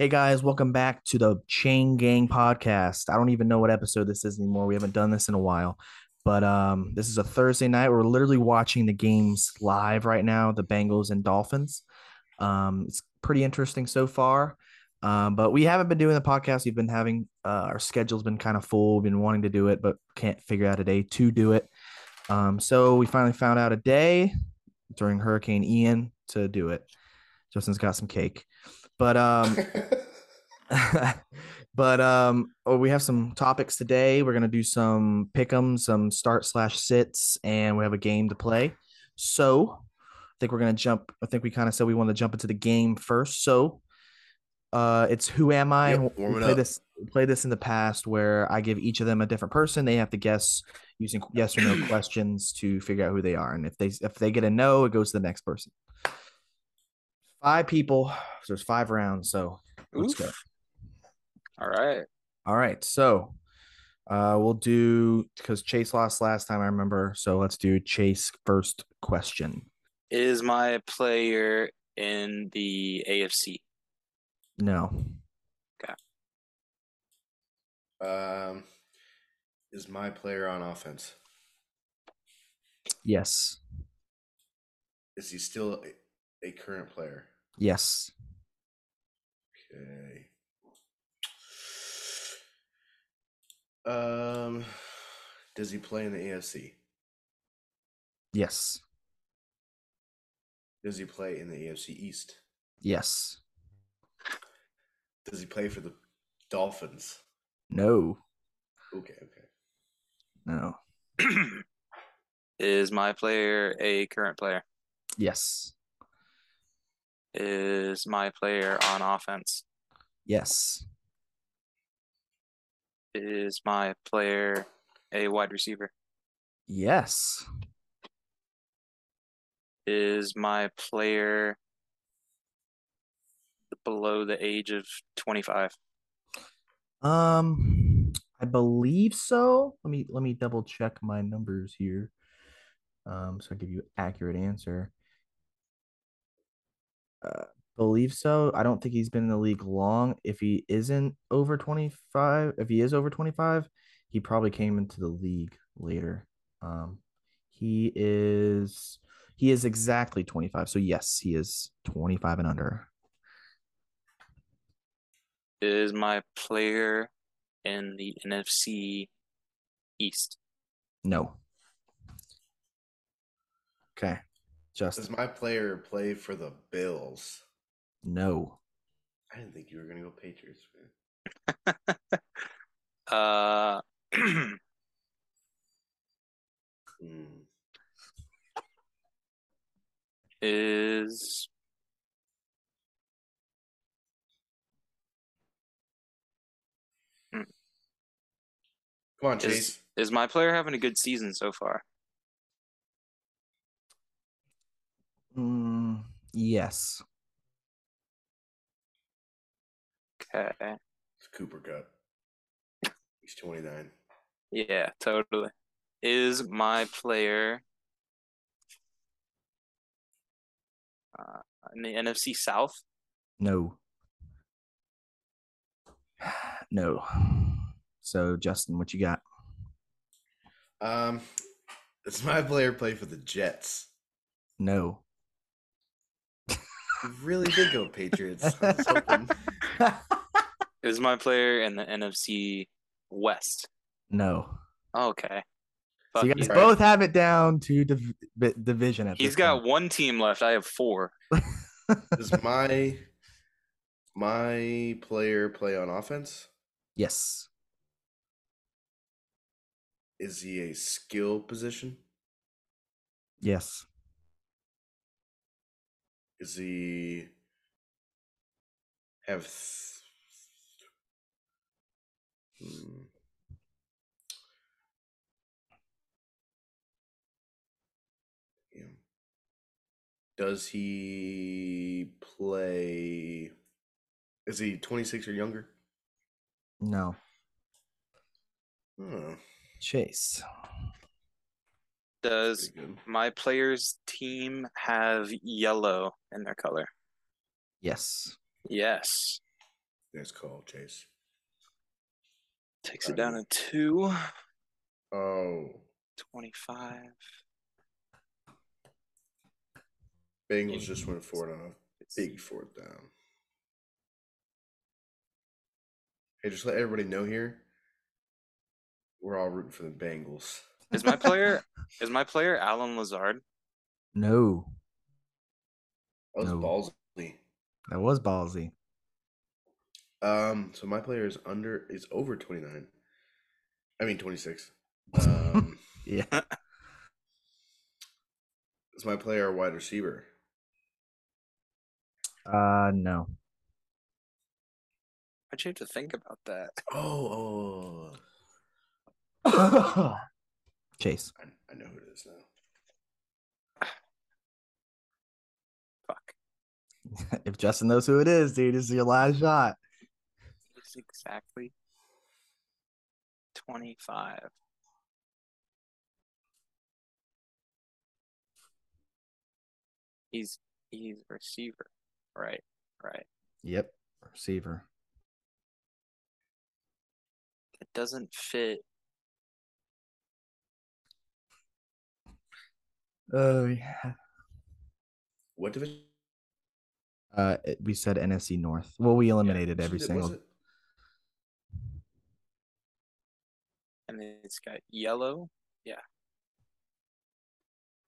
Hey guys, welcome back to the Chain Gang podcast. I don't even know what episode this is anymore. We haven't done this in a while. But um, this is a Thursday night. We're literally watching the games live right now, the Bengals and Dolphins. Um, it's pretty interesting so far. Um, but we haven't been doing the podcast. We've been having uh, our schedule's been kind of full. We've been wanting to do it, but can't figure out a day to do it. Um, so we finally found out a day during Hurricane Ian to do it. Justin's got some cake, but um, but um, oh, we have some topics today. We're gonna do some pick'em, some start slash sits, and we have a game to play. So I think we're gonna jump. I think we kind of said we want to jump into the game first. So uh, it's who am I? Yep, we play up. this play this in the past where I give each of them a different person. They have to guess using yes or no questions to figure out who they are. And if they if they get a no, it goes to the next person. Five people. So there's five rounds. So let's go. All right. All right. So uh we'll do because Chase lost last time, I remember. So let's do Chase first question. Is my player in the AFC? No. Um, is my player on offense? Yes. Is he still a, a current player? Yes. Okay. Um, does he play in the AFC? Yes. Does he play in the AFC East? Yes. Does he play for the Dolphins? No. Okay, okay. No. Is my player a current player? Yes. Is my player on offense? Yes. Is my player a wide receiver? Yes. Is my player below the age of 25? Um, I believe so. Let me let me double check my numbers here. Um, so I give you accurate answer. Uh, believe so. I don't think he's been in the league long. If he isn't over 25, if he is over 25, he probably came into the league later. Um, he is he is exactly 25. So yes, he is 25 and under. Is my player in the NFC East? No. Okay. Does Justin. my player play for the Bills? No. I didn't think you were gonna go Patriots, man. Uh, Hmm. is Come on, is Chase. is my player having a good season so far? Mm, yes. Okay. It's Cooper Kupp. He's 29. Yeah, totally. Is my player uh, in the NFC South? No. No. So Justin, what you got? Um, does my player play for the Jets? No. You really did go Patriots. I was. Is my player in the NFC West? no. Okay. So you guys. Right. both have it down to div- division at He's this got point. one team left. I have four. Does my my player play on offense? Yes. Is he a skill position? Yes. Is he have th- Hmm. Yeah. Does he play is he 26 or younger? No. Oh, Chase. Does my player's team have yellow in their color? Yes. Yes. Nice call, Chase. Takes it down to two. Oh, 25. Bengals just went for it on a big fourth down. Hey, just let everybody know here. We're all rooting for the Bengals. Is my player is my player Allen Lazard? No, That was No. ballsy. that was ballsy. Um, so my player is under is over twenty nine. I mean twenty six. Um, Yeah. is my player a wide receiver? Uh, no. Why'd you have to think about that? Oh, oh, Chase. I, I know who it is now. Fuck. if Justin knows who it is, dude, this is your last shot. It's exactly 25. He's he's a receiver. Right. Right. Yep. Receiver. It doesn't fit. Oh yeah. What division? Uh, it- we said NFC North. Well, we eliminated every Was it- single. it? And it's got yellow. Yeah.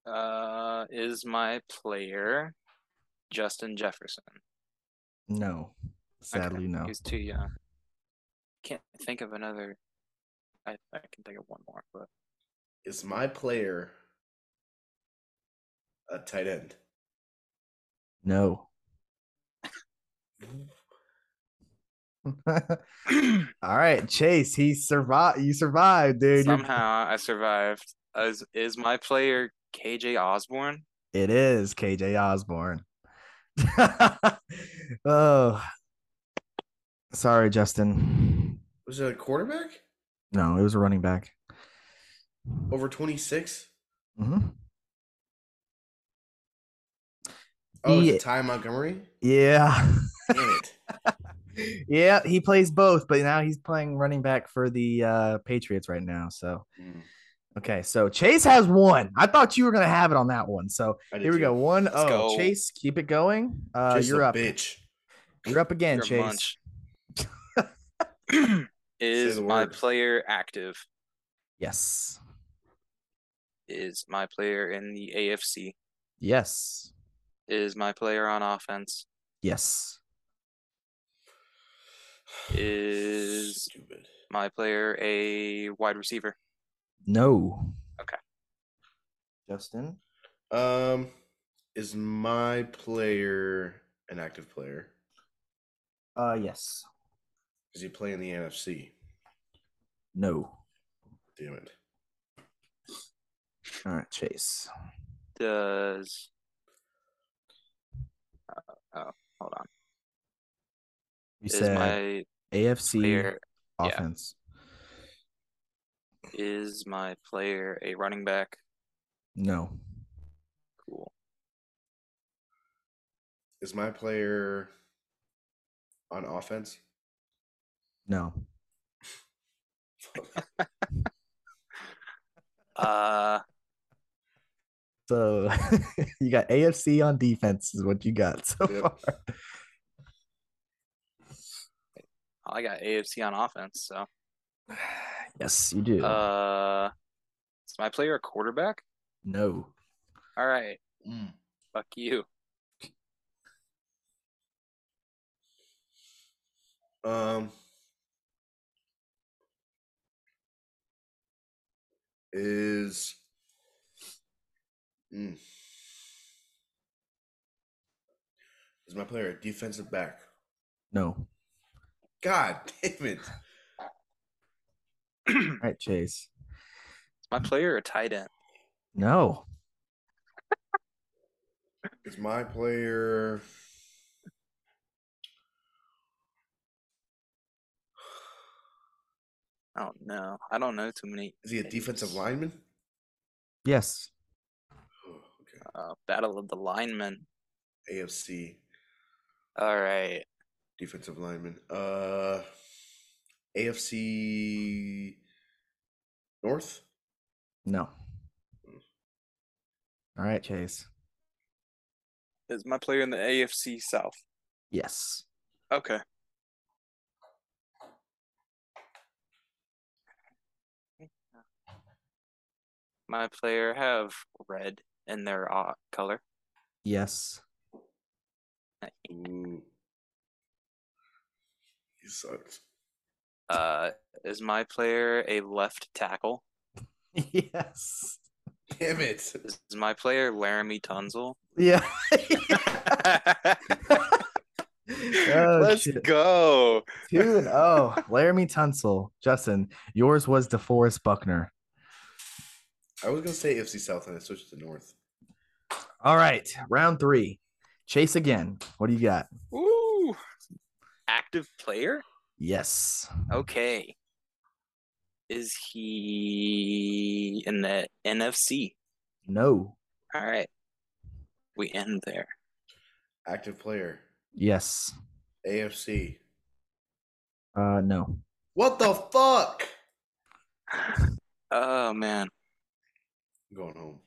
Uh is my player Justin Jefferson. No. Okay, Sadly, no. He's too young. Can't think of another. I, I can think of one more, but Is my player a tight end? No. All right, Chase. He survived. You survived, dude. Somehow I survived. Is is my player KJ Osborn? It is KJ Osborn. oh, sorry, Justin. Was it a quarterback? No, it was a running back. Over 26? hmm Oh, is He- it Ty Montgomery? Yeah, Damn it. yeah. He plays both, but now he's playing running back for the uh, Patriots right now. So Mm, okay, so Chase has one. I thought you were gonna have it on that one. So here we go. One Let's oh, go. Chase, keep it going. Uh, Just you're up. bitch. You're up again, You're Chase. is my word. player active? Yes. Is my player in the AFC? Yes. Is my player on offense? Yes. Is Stupid. my player a wide receiver? No. Okay. Justin. Um, is my player an active player? Uh yes. Is he playing the NFC? No. Damn it. All right, Chase. Does oh hold on? You Is said my AFC player yeah. offense. is my player a running back? No. Cool. Is my player on offense? No. Uh, So you got AFC on defense is what you got so Yep. far. I got AFC on offense. So, Yes, you do. uh, is my player a quarterback? no. All right, Mm. fuck you. Um, is mm. is my player a defensive back? No. God damn it! All right, Chase. Is my player a tight end? No. Is my player? I don't know. I don't know too many. Is he a defensive lineman? Yes. Okay. Uh, Battle of the Linemen. AFC All right. defensive lineman. Uh, AFC North. No. All right, Chase. Is my player in the AFC South? Yes. Okay. My player have red in their uh, color. Yes. Ooh. He sucks. Uh, is my player a left tackle? yes. Damn it. Is my player Laremy Tunsil? Yeah. Oh, Let's shit. go. Two and oh, Laremy Tunsil. Justin, yours was DeForest Buckner. I was gonna say AFC South and I switched to North. All right, round three. Chase again. What do you got? Ooh. Active player? Yes. Okay. Is he in the NFC? No. All right. We end there. Active player. Yes. AFC. Uh no. What the fuck? Oh man, I'm going home.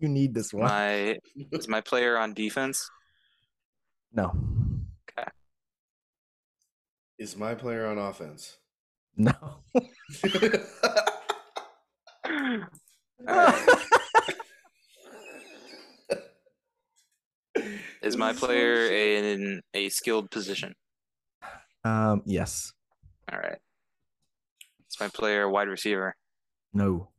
You need this one. my is my player on defense? No. Okay. Is my player on offense? No. Alright. Is my player in a skilled position? um yes. All right. Is my player a wide receiver? No.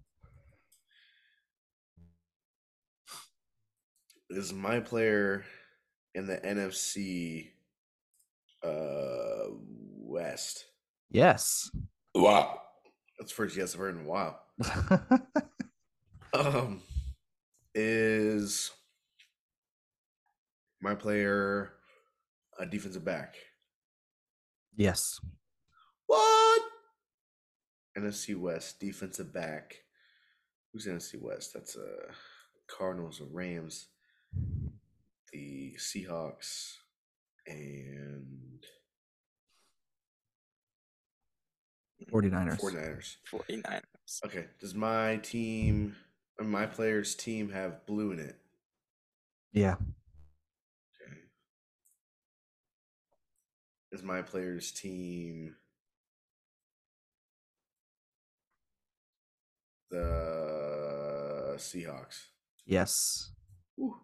Is my player in the NFC uh West? Yes. Wow. That's the first yes I've heard in a while. Um is my player a defensive back? yes. What? NFC West defensive back. Who's NFC West? That's uh Cardinals or Rams, the Seahawks, and 49ers. 49ers. 49ers. Okay. Does my team or my player's team have blue in it? Yeah. Okay. Is my player's team the Seahawks? Yes. Whew.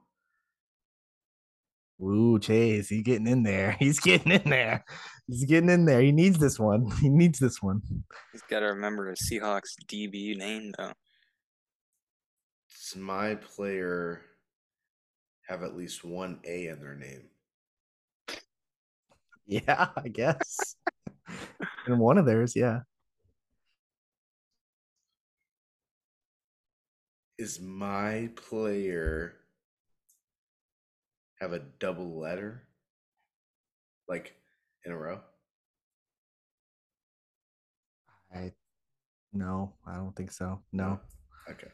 Ooh, Chase, he's getting in there. He's getting in there. He's getting in there. He needs this one. He needs this one. He's got to remember a Seahawks DB name though. Does my player have at least one A in their name? Yeah, I guess. and one of theirs, yeah. Is my player have a double letter? Like in a row? I no, I don't think so. No. Okay.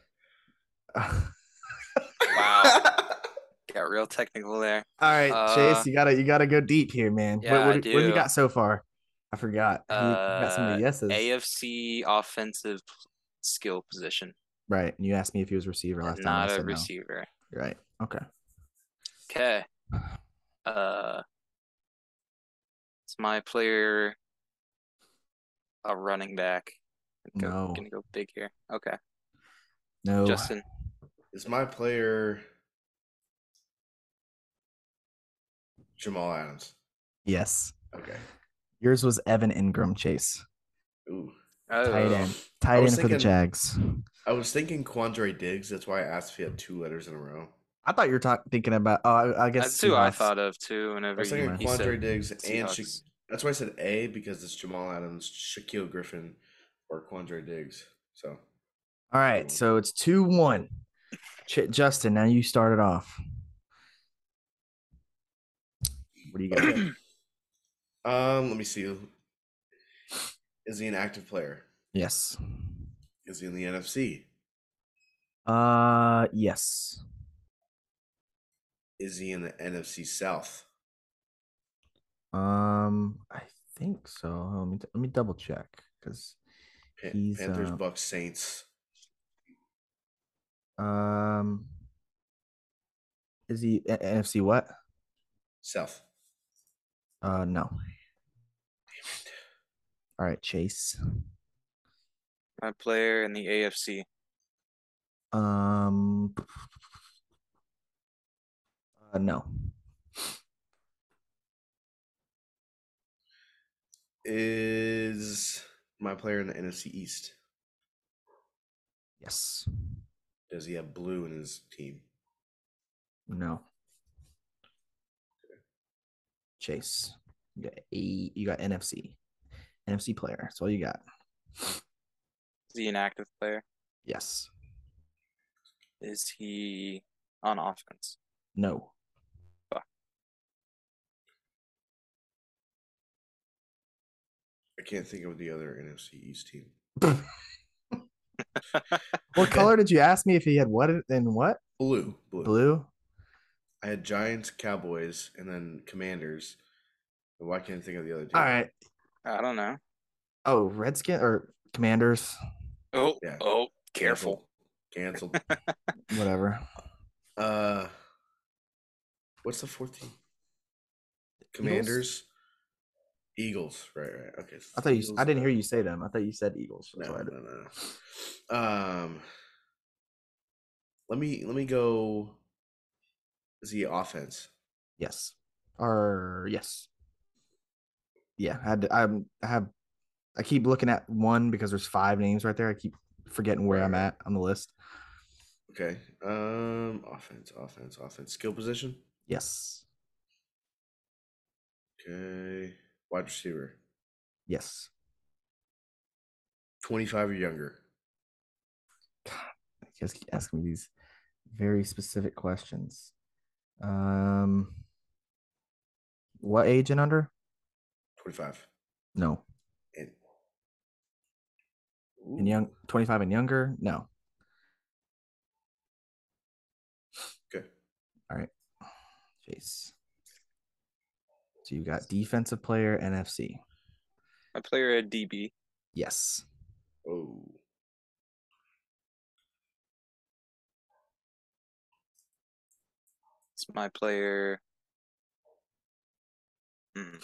Wow. Got real technical there. All right, Uh, Chase, you gotta you gotta go deep here, man. Yeah, what, I what, what do you got so far? I forgot. You- you got some of Uh, the yeses. AFC offensive skill position, right. And you asked me if he was receiver last time. not I a said no. receiver. Right. Okay. Okay. Uh, is my player a running back? Go, No. Gonna go big here. Okay, No. Justin. Is my player Jamal Adams? Yes. Okay. Yours was Evan Engram, Chase. Ooh. Oh, Tight end. Tight was end for the Jags. I was thinking Quandre Diggs. That's why I asked if he had two letters in a row. I thought you were talk- thinking about. Oh, I, I guess That's who I thought of too. I Whenever was you, thinking you Quandre said Diggs and Sha- that's why I said A because it's Jamal Adams, Shaquill Griffin, or Quandre Diggs. So All right, so it's two one. Ch- Justin, now you started off. What do you got? Um, let me see. Is he an active player? yes. Is he in the NFC? Uh, yes. Is he in the NFC South? Um, I think so. Let me let me double check because Pan- He's, Panthers, uh, Bucks, Saints. um, is he NFC what? South. Uh, no. All right, Chase. My player in the AFC. Um, uh, no. Is my player in the NFC East? Yes. Does he have blue in his team? No. Chase. You got a you got NFC. NFC player. That's all you got. Is he an active player? Yes. Is he on offense? No. I can't think of the other NFC East team. What color did you ask me if he had what and what? Blue. Blue. Blue? I had Giants, Cowboys, and then Commanders. But Why can't I think of the other team? All right. I don't know. Oh, Redskin or Commanders? Oh, Yeah. oh, careful. Canceled. Whatever. uh, what's the fourth team? Commanders. Eagles. Right. Right. Okay. I thought you. Eagles, I didn't hear you say them. I thought you said Eagles. That's No, I no, no. Um, let me let me go. Is he offense? Yes. Or yes. Yeah, I had to, I'm I have I keep looking at one because there's five names right there. I keep forgetting where I'm at on the list. Okay. Um, offense, offense, offense. Skill position. Yes. Okay. Wide receiver. Yes. Twenty-five or younger. You guys keep asking me these very specific questions. Um what age and under? Twenty-five. No. And, And young 25 and younger? No. Okay. All right. Chase. So you've got defensive player NFC. My player at DB. Yes. Oh. It's my player. Hmm.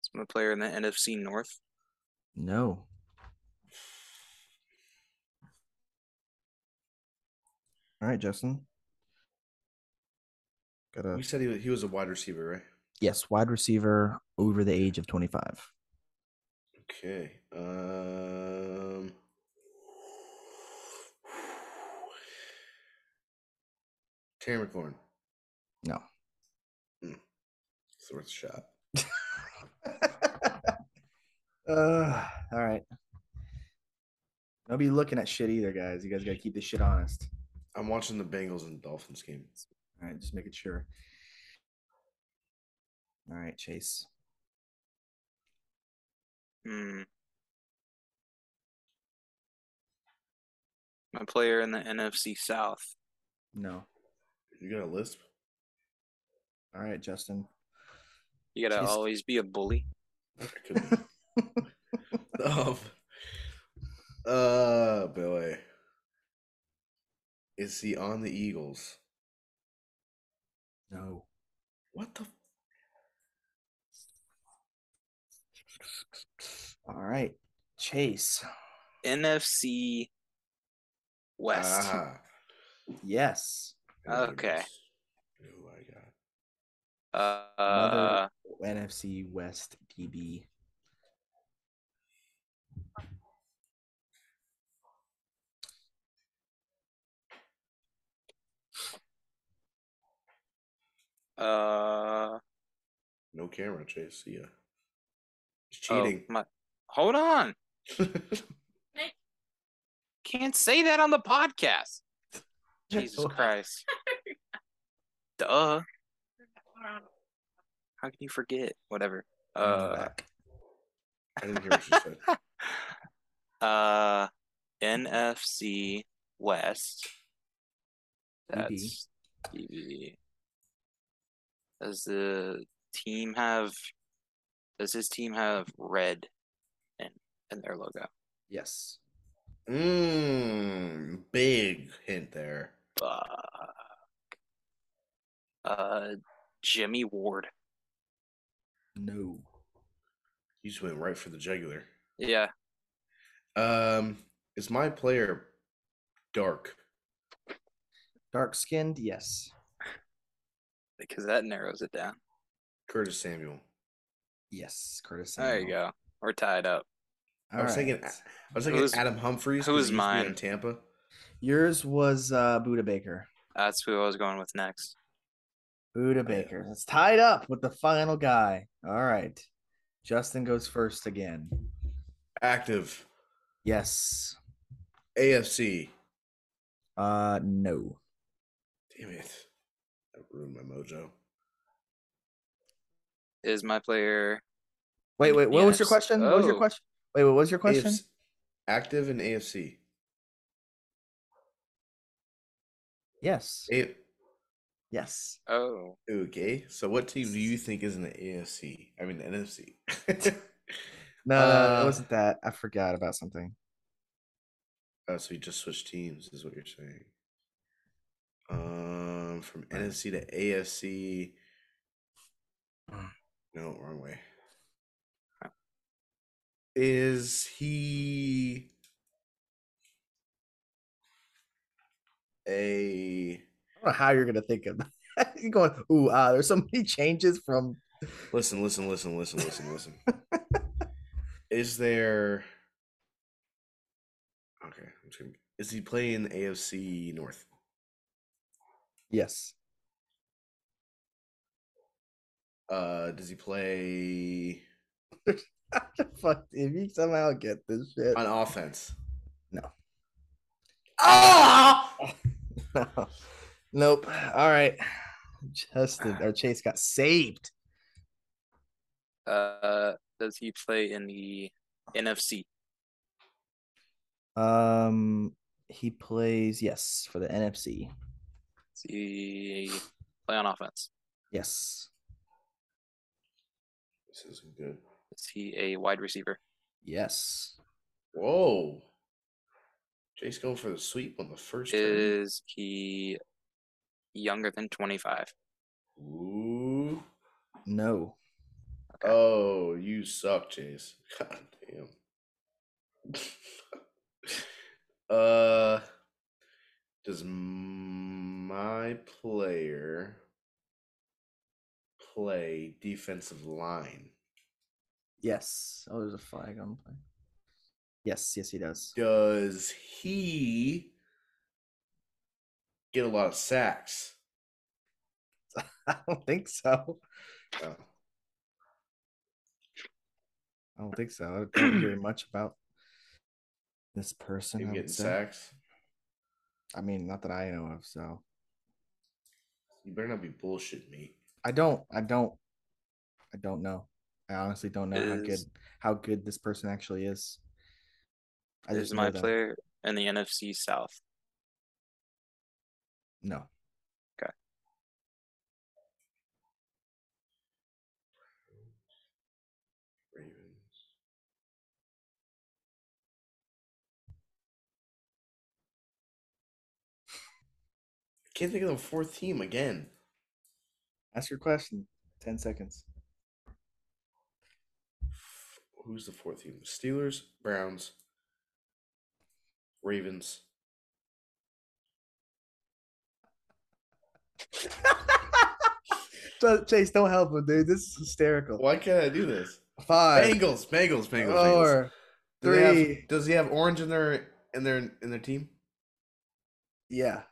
It's my player in the NFC North. No. All right, Justin. Got a We said he was, he was a wide receiver, right? yes, wide receiver over the age of 25. Okay. Um. Terry McLaurin. No. It's worth a shot. uh, all right. Don't be looking at shit either, guys. You guys got to keep this shit honest. I'm watching the Bengals and Dolphins game. All right, just making sure. All right, Chase. Hmm. My player in the NFC South. No. You got a lisp? All right, Justin. You gotta Jeez. always be a bully. I could be. um, uh, Billy. Is he on the Eagles? No. What the? All right, Chase. NFC West. Ah, Yes. Okay. Who I got? Uh, Another NFC West DB. Uh, No camera, Chase. See ya. He's oh, cheating. my, hold on. Can't say that on the podcast. Jesus Christ. Duh. How can you forget? Whatever. Uh. I didn't hear what she said. uh, NFC West. DB. That's DB. Does the team have? Does his team have red in in their logo? Yes. Mmm, big hint there. Fuck. Uh, Jimmy Ward. No. You just went right for the jugular. Yeah. Um, is my player dark? Dark skinned, yes. Because that narrows it down. Curtis Samuel. Yes. Curtis. There you go. We're tied up. I was thinking, I was thinking Who's- Adam Humphries. 'cause who's he used to mine? on Tampa? Yours was uh Budda Baker. That's who I was going with next. Budda Baker. It's tied up with the final guy. All right. Justin goes first again. Active Yes. AFC. Uh no. Damn it! That ruined my mojo. Is my player Wait, wait, what was your Yes. question? What was your Oh. question? Wait, what was your question? AFC active in AFC. Yes. A- Yes. Oh, okay, so what team do you think is in the AFC? I mean the NFC. No, no, Uh, it wasn't that. I forgot about something. oh, so you just switched teams, is what you're saying. Um, from NFC to AFC. Mm. No, wrong way. Is he a I don't know how you're gonna think of that. You're going, ooh, uh, there's so many changes from listen, listen, listen, listen, listen, listen. Is there okay? I'm just gonna, is he playing AFC North? Yes. Uh, does he play Fuck if you somehow get this shit. on offense? No. Ah! nope. All right. Justin or Chase got saved. uh, does he play in the NFC? Um he plays yes for the NFC. Does he play on offense? Yes. This isn't good. Is he a wide receiver? Yes. Whoa. Jace going for the sweep on the first turn. Is he younger than 25? Ooh. No. Oh, you suck, Chase. God damn. uh, does my player play defensive line? Yes. Oh, there's a flag on the play. Yes, yes, he does. Does he get a lot of sacks? I don't think so. Oh, I don't think so. I don't hear much about this person. him getting sacks? I mean, not that I know of. So You better not be bullshit me. I don't. I don't. I don't know. I honestly don't know how good how good this person actually is. I Is just my player in the NFC South? No. Can't think of the fourth team again. Ask your question. Ten seconds. Who's the fourth team? Steelers, Browns, Ravens. So, Chase, don't help him, dude. This is hysterical. Why can't I do this? Five, Bengals, Bengals, Bengals, Bengals. Do they have- three. does he have orange in their in their in their team? Yeah.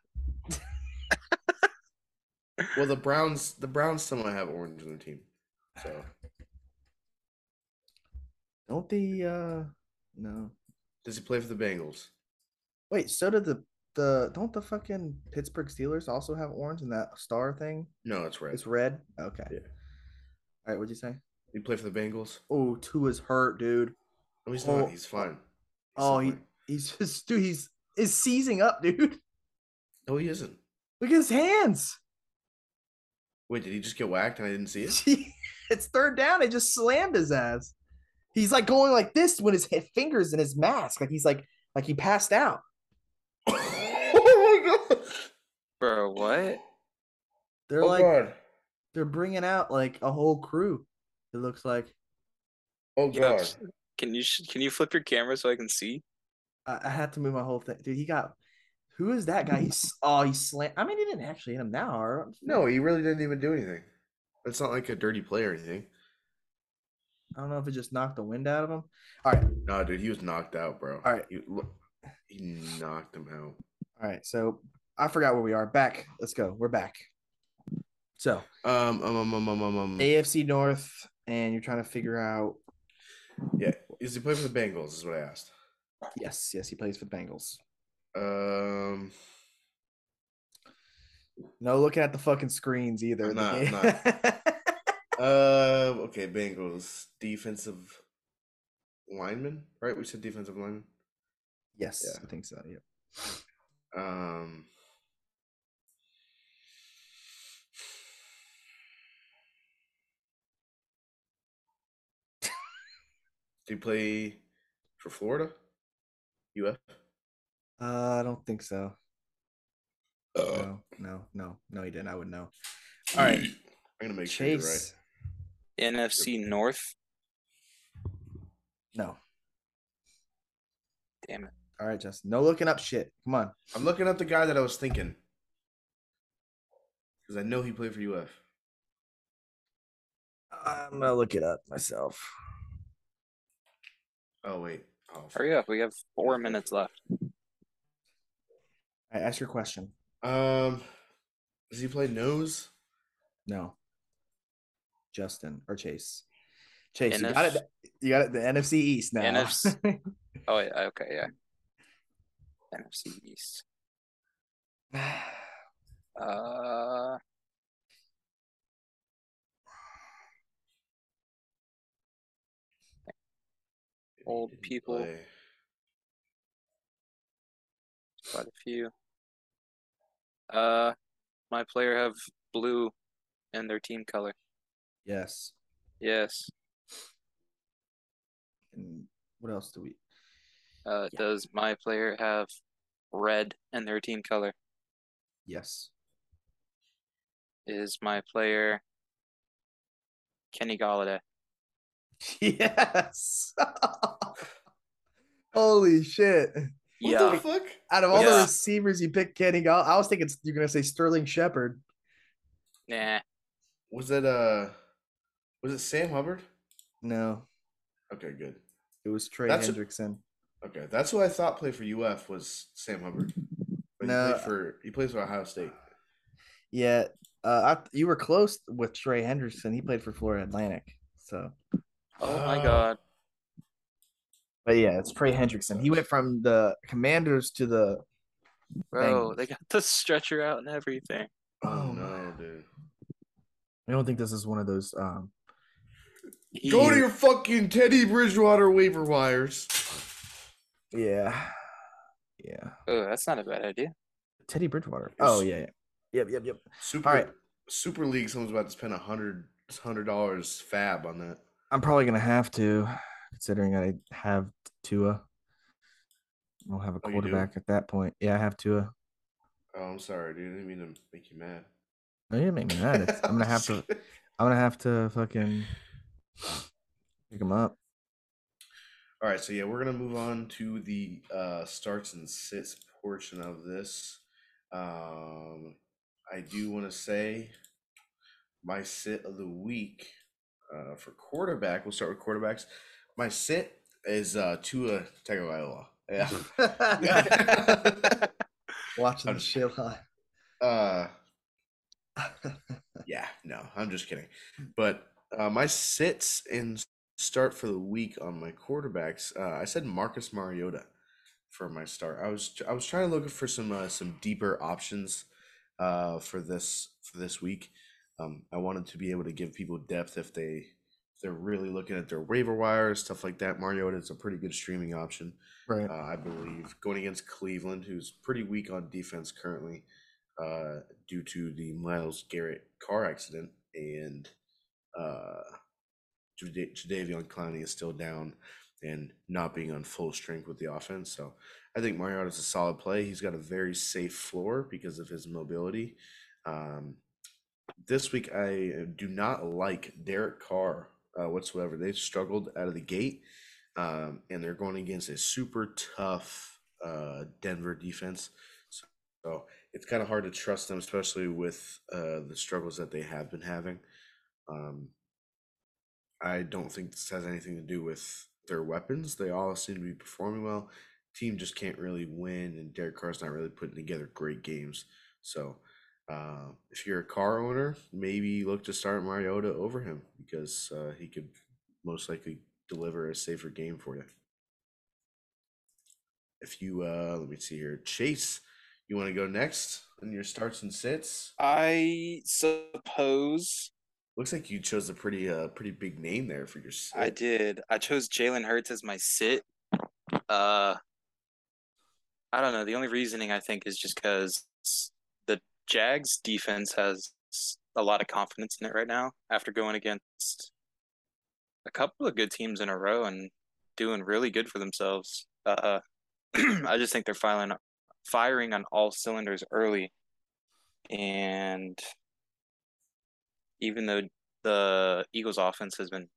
Well, the Browns, the Browns somewhat have orange in their team. So Don't the uh no. does he play for the Bengals? Wait, so did the the don't the fucking Pittsburgh Steelers also have orange in that star thing? No, it's red. It's red. Okay. Yeah. All right. What'd you say? He play for the Bengals. Oh, two is hurt, dude. No, he's Oh, not. He's fine. He's Oh, he fine. he's just dude. He's is seizing up, dude. No, he isn't. Look at his hands. Wait, did he just get whacked and I didn't see it? it's third down. They just slammed his ass. He's like going like this with his fingers in his mask, like he's like like he passed out. oh my god! Bro, what? They're oh like god! they're bringing out like a whole crew. It looks like Oh Yeah, god! Can you can you flip your camera so I can see? I, I had to move my whole thing, dude. He got who is that guy? He's oh he slammed. I mean, he didn't actually hit him now. Or, No, he really didn't even do anything. It's not like a dirty play or anything. I don't know if it just knocked the wind out of him. All right, No, dude, he was knocked out, bro. All right. he, he knocked him out. all right. So I forgot where we are. Back. Let's go. We're back. So Um, um, um, um, um, um, um. AFC North, and you're trying to figure out. yeah, is he playing for the Bengals? Is what I asked. Yes, yes, he plays for the Bengals. Um, No looking at the fucking screens either. I'm The not, game- I'm uh, okay, Bengals defensive lineman, right? We said defensive lineman. yes, Yeah. I think so. Yeah. Um, do you play for Florida? UF? Uh, I don't think so. Uh, No, no, no, no, he didn't. I would know. All right, I'm gonna make sure you're right. NFC North. No. Damn it. All right, Justin. No looking up shit. Come on. I'm looking up the guy that I was thinking because I know he played for UF. I'm gonna look it up myself. Oh wait, oh, Hurry up. We have four minutes left. All right, ask your question. Um, does he play nose? No. Justin or Chase. Chase, you got it. You got it. The NFC East now. NFC. Oh, yeah. Okay. Yeah. NFC East. Uh, Old people. play- quite a few. Uh, my player have blue in their team color. yes. Yes. And what else do we? Uh, Yeah. does my player have red in their team color? Yes. Is my player Kenny Golladay? Yes. Holy shit. What Yeah. the fuck? Out of all the receivers you picked Kenny I was thinking you're gonna say Sterling Shepard. Nah. Was it uh? Was it Sam Hubbard? No, Okay, good. it was Trey That's- Hendrickson. Okay, that's who I thought played for UF was Sam Hubbard. But No. he played for he plays for Ohio State. Yeah, uh, I, you were close with Trey Hendrickson. He played for Florida Atlantic. So, Oh my Oh. God. But yeah, it's Trey Hendrickson. He went from the Commanders to the. Bro, Bengals. they got the stretcher out and everything. Oh, Oh, no, dude. I don't think this is one of those. Um, Go to your fucking Teddy Bridgewater waiver wires. yeah, yeah. Oh, that's not a bad idea. Teddy Bridgewater. Oh yeah, yeah. Yep, yep, yep. Super All right. Super League, someone's about to spend a hundred hundred dollars fab on that. I'm probably gonna have to, considering I have Tua. I'll have a Oh, quarterback at that point. Yeah, I have Tua. Oh, I'm sorry, dude. I didn't mean to make you mad. No, you didn't make me mad. It's, I'm gonna have to. I'm gonna have to fucking pick him up. All right, so yeah, we're gonna move on to the uh, starts and sits portion of this. Um, I do want to say my sit of the week uh, for quarterback. We'll start with quarterbacks. My sit is uh, Tua Tagovailoa. Yeah. Watching I'm the just shit line. uh, yeah, no, I'm just kidding. But uh, my sits and start for the week on my quarterbacks, uh, I said Marcus Mariota for my start. I was I was trying to look for some uh, some deeper options uh, for this for this week. Um, I wanted to be able to give people depth if they if they're really looking at their waiver wires stuff like that. Mariota is a pretty good streaming option right. uh, I believe, going against Cleveland, who's pretty weak on defense currently. uh, due to the Myles Garrett car accident, and uh, Jadeveon Clowney is still down and not being on full strength with the offense. So I think Mariota is a solid play. He's got a very safe floor because of his mobility. Um, this week, I do not like Derek Carr uh, whatsoever. They've struggled out of the gate, um, and they're going against a super tough uh, Denver defense. So it's kind of hard to trust them, especially with uh, the struggles that they have been having. Um, I don't think this has anything to do with their weapons. They all seem to be performing well. Team just can't really win, and Derek Carr's not really putting together great games. So uh, if you're a Carr owner, maybe look to start Mariota over him because uh, he could most likely deliver a safer game for you. If you uh, let me see here, Chase, you want to go next on your starts and sits? I suppose Looks like you chose a pretty uh pretty big name there for your sit. I did. I chose Jalen Hurts as my sit. Uh, I don't know. The only reasoning I think is just because Jags defense has a lot of confidence in it right now after going against a couple of good teams in a row and doing really good for themselves. Uh, I just think they're firing firing on all cylinders early, and even though the Eagles offense has been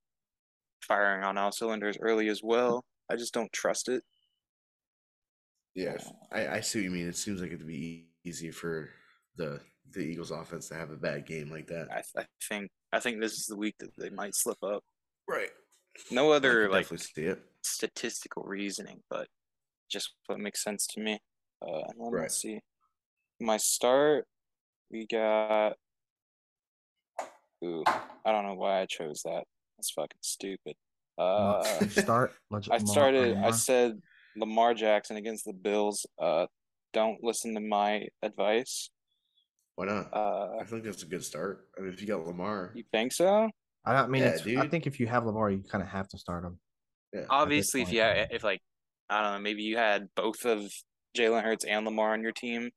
firing on all cylinders early as well, I just don't trust it. Yeah, I, I see what you mean. It seems like it'd be easy for the the Eagles offense to have a bad game like that. I, I think I think this is the week that they might slip up. Right. No other like see it. statistical reasoning, but just what makes sense to me. Uh, and then Right. let's see. My start, we got. Ooh, I don't know why I chose that. That's fucking stupid. Uh, start. Lamar- I started. I said Lamar Jackson against the Bills. Uh, don't listen to my advice. Why not? Uh, I think that's a good start. I mean, if you got Lamar, you think so? I mean, Yeah, it's, I think if you have Lamar, you kind of have to start him. yeah, Obviously, if point. you had, if like I don't know, maybe you had both of Jalen Hurts and Lamar on your team,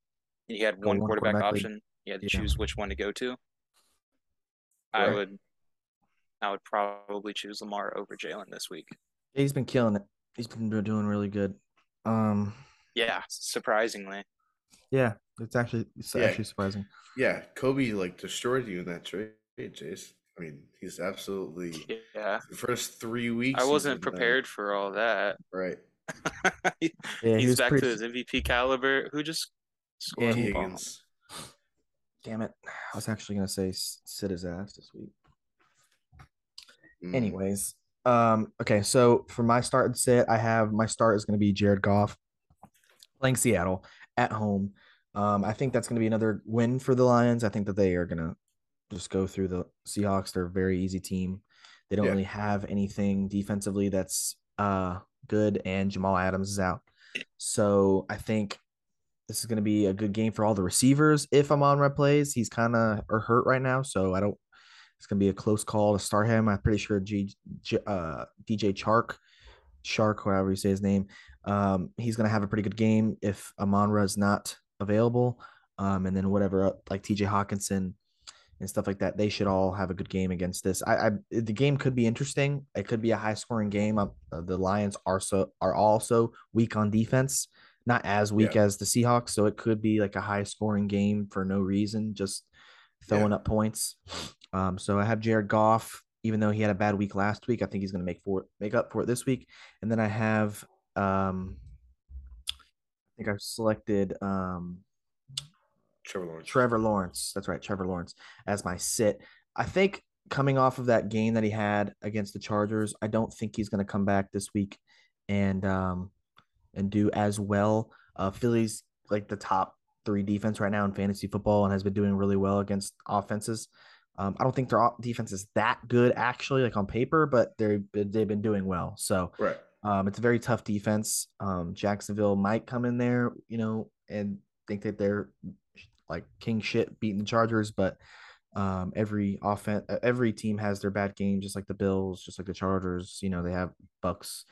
and you had one one quarterback, quarterback league. option. You had to Yeah. choose which one to go to. I would, I would probably choose Lamar over Jalen this week. He's been killing it. He's been doing really good. Um, Yeah, surprisingly. Yeah, it's actually it's Yeah. actually surprising. yeah. Kobe like destroyed you in that trade, Chase. I mean, he's absolutely Yeah, the first three weeks. I wasn't been, uh, prepared for all that. right. He- Yeah, He's was back pretty- to his MVP caliber. Who just Yeah, scored T. a bomb? Higgins. Damn it! I was actually gonna say s- sit his ass this week. Mm, Anyways, um, okay, so for my start and sit, I have my start is going to be Jared Goff playing Seattle at home. Um, I think that's going to be another win for the Lions. I think that they are going to just go through the Seahawks. They're a very easy team. They don't Yeah. really have anything defensively that's uh good, and Jamal Adams is out. So I think this is going to be a good game for all the receivers. If Amon Ra plays, he's kind of hurt right now, so I don't. It's going to be a close call to start him. I'm pretty sure G, G, uh, DJ Chark, Shark, however you say his name, um, he's going to have a pretty good game if Amon Ra is not available. Um, and then whatever, uh, like TJ Hockenson and stuff like that, they should all have a good game against this. I, I the game could be interesting. It could be a high scoring game. Uh, the Lions are so are also weak on defense, not as weak Yeah. as the Seahawks. So it could be like a high scoring game for no reason, just throwing up points. Um, so I have Jared Goff, even though he had a bad week last week, I think he's going to make for make up for it this week. And then I have, um, I think I've selected um, Trevor Lawrence. Trevor Lawrence. That's right, Trevor Lawrence as my sit. I think coming off of that game that he had against the Chargers, I don't think he's going to come back this week and um and do as well. Uh, Philly's like the top three defense right now in fantasy football and has been doing really well against offenses. Um, I don't think their defense is that good actually, like on paper, but they're they've been doing well. So Right. um, it's a very tough defense. Um, Jacksonville might come in there, you know, and think that they're like king shit beating the Chargers, but um, every offense, every team has their bad game, just like the Bills, just like the Chargers. You know, they have Bucks.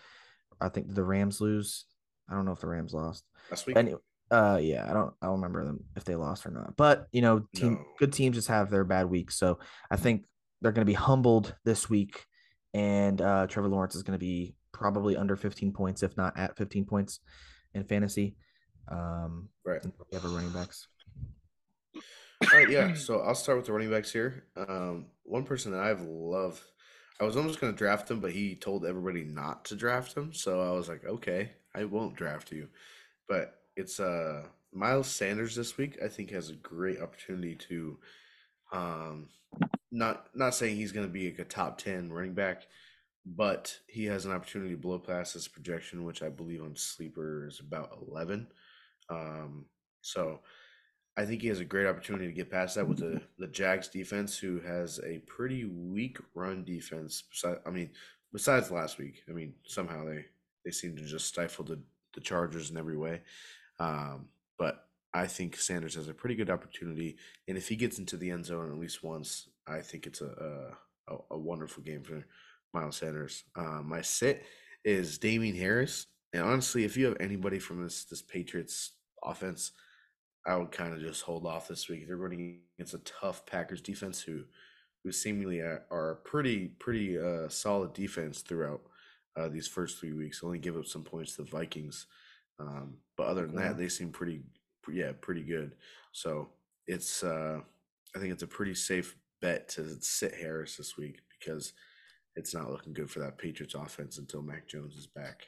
I think the Rams lose. I don't know if the Rams lost. Last week. Anyway, Uh, yeah, I don't, I don't remember them if they lost or not. But you know, team, No. good teams just have their bad weeks. So I think they're going to be humbled this week, and uh, Trevor Lawrence is going to be probably under 15 points, if not at 15 points in fantasy. Um, Right. we have a running backs. All right, yeah. So I'll start with the running backs here. Um, one person that I've loved, I was almost going to draft him, but he told everybody not to draft him. So I was like, okay, I won't draft you. But it's uh Miles Sanders this week. I think has a great opportunity to, um, not not saying he's going to be like a top ten running back, but he has an opportunity to blow past his projection, which I believe on sleeper is about eleven. Um, so. I think he has a great opportunity to get past that with the, the Jags defense, who has a pretty weak run defense. I mean, besides last week, I mean, somehow they they seem to just stifle the the Chargers in every way. Um, but I think Sanders has a pretty good opportunity, and if he gets into the end zone at least once, I think it's a a, a wonderful game for Miles Sanders. Uh, my sit is Damien Harris, and honestly, if you have anybody from this this Patriots offense. I would kind of just hold off this week. They're running against a tough Packers defense who who seemingly are, are pretty pretty uh, solid defense throughout uh, these first three weeks. Only give up some points to the Vikings, um, but other than that, they seem pretty yeah pretty good. So it's uh, I think it's a pretty safe bet to sit Harris this week because it's not looking good for that Patriots offense until Mac Jones is back.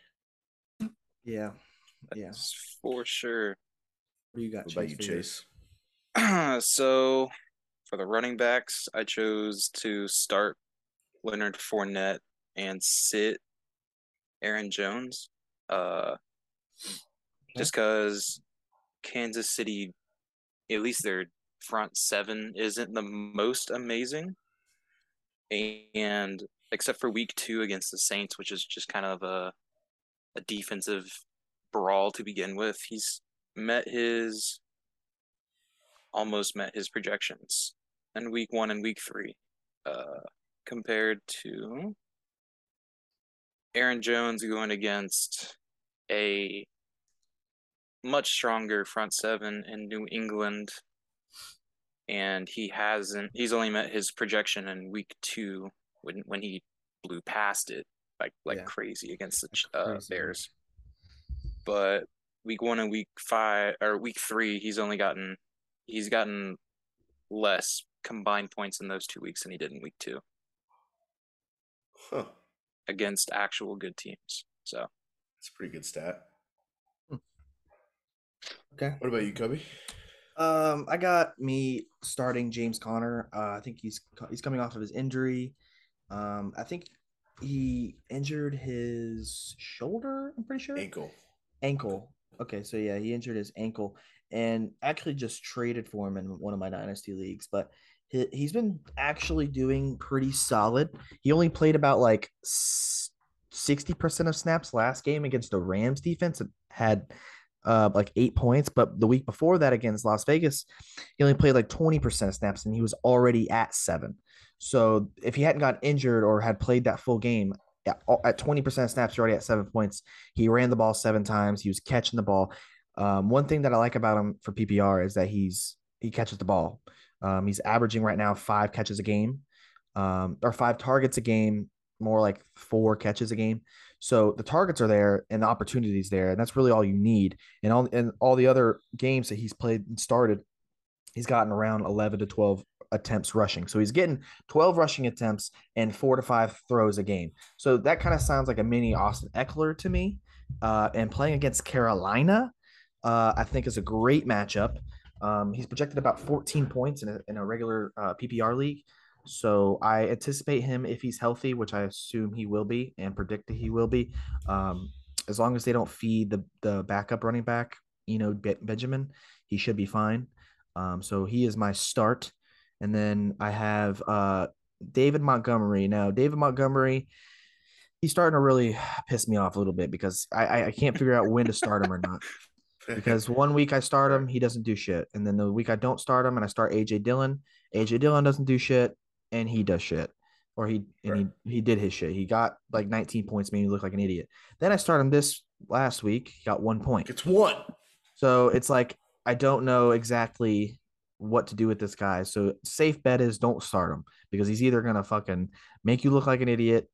Yeah, yeah. That's for sure. What do you got? What about you, for yours? Chase? so for the running backs, I chose to start Leonard Fournette and sit Aaron Jones. Uh, just because Kansas City, at least their front seven, isn't the most amazing, and except for week two against the Saints, which is just kind of a a defensive brawl to begin with, he's met his almost met his projections in week one and week three, uh, compared to Aaron Jones going against a much stronger front seven in New England. And he hasn't, he's only met his projection in week two when, when he blew past it like, like Yeah. crazy against the Like uh, crazy. Bears. But week one and week five or week three, he's only gotten he's gotten less combined points in those two weeks than he did in week two Huh, against actual good teams. So that's a pretty good stat. Okay. What about you, Cubby? Um, I got me starting James Conner. Uh, I think he's he's coming off of his injury. Um, I think he injured his shoulder. I'm pretty sure Ankle. ankle. Okay, so yeah, he injured his ankle, and actually just traded for him in one of my dynasty leagues. But he, he's been actually doing pretty solid. He only played about like sixty percent of snaps last game against the Rams defense. It had uh like eight points, but the week before that against Las Vegas, he only played like twenty percent of snaps, and he was already at seven. So if he hadn't got injured or had played that full game, at- at 20% of snaps, you're already at seven points. He ran the ball seven times. He was catching the ball. Um, one thing that I like about him for PPR is that he's he catches the ball. Um, he's averaging right now five catches a game, um, or five targets a game, more like four catches a game. So the targets are there and the opportunities there, and that's really all you need. And all and all the other games that he's played and started, he's gotten around 11 to 12 attempts rushing. So he's getting 12 rushing attempts and four to five throws a game. So that kind of sounds like a mini Austin Ekeler to me. Uh, and playing against Carolina, uh, I think is a great matchup. Um, he's projected about 14 points in a, in a regular uh, PPR league. So I anticipate him if he's healthy, which I assume he will be and predict that he will be. Um, as long as they don't feed the the backup running back, you know, Be- Benjamin, he should be fine. Um, so he is my start. And then I have uh, David Montgomery. Now, David Montgomery, he's starting to really piss me off a little bit because I, I, I can't figure out when to start him or not. Because one week I start him, he doesn't do shit. And then the week I don't start him and I start AJ Dillon, AJ Dillon doesn't do shit and he does shit. Or he and he he did his shit. He got like 19 points, made me look like an idiot. Then I start him this last week, he got one point. It's one. So it's like I don't know exactly what to do with this guy. So safe bet is don't start him because he's either gonna fucking make you look like an idiot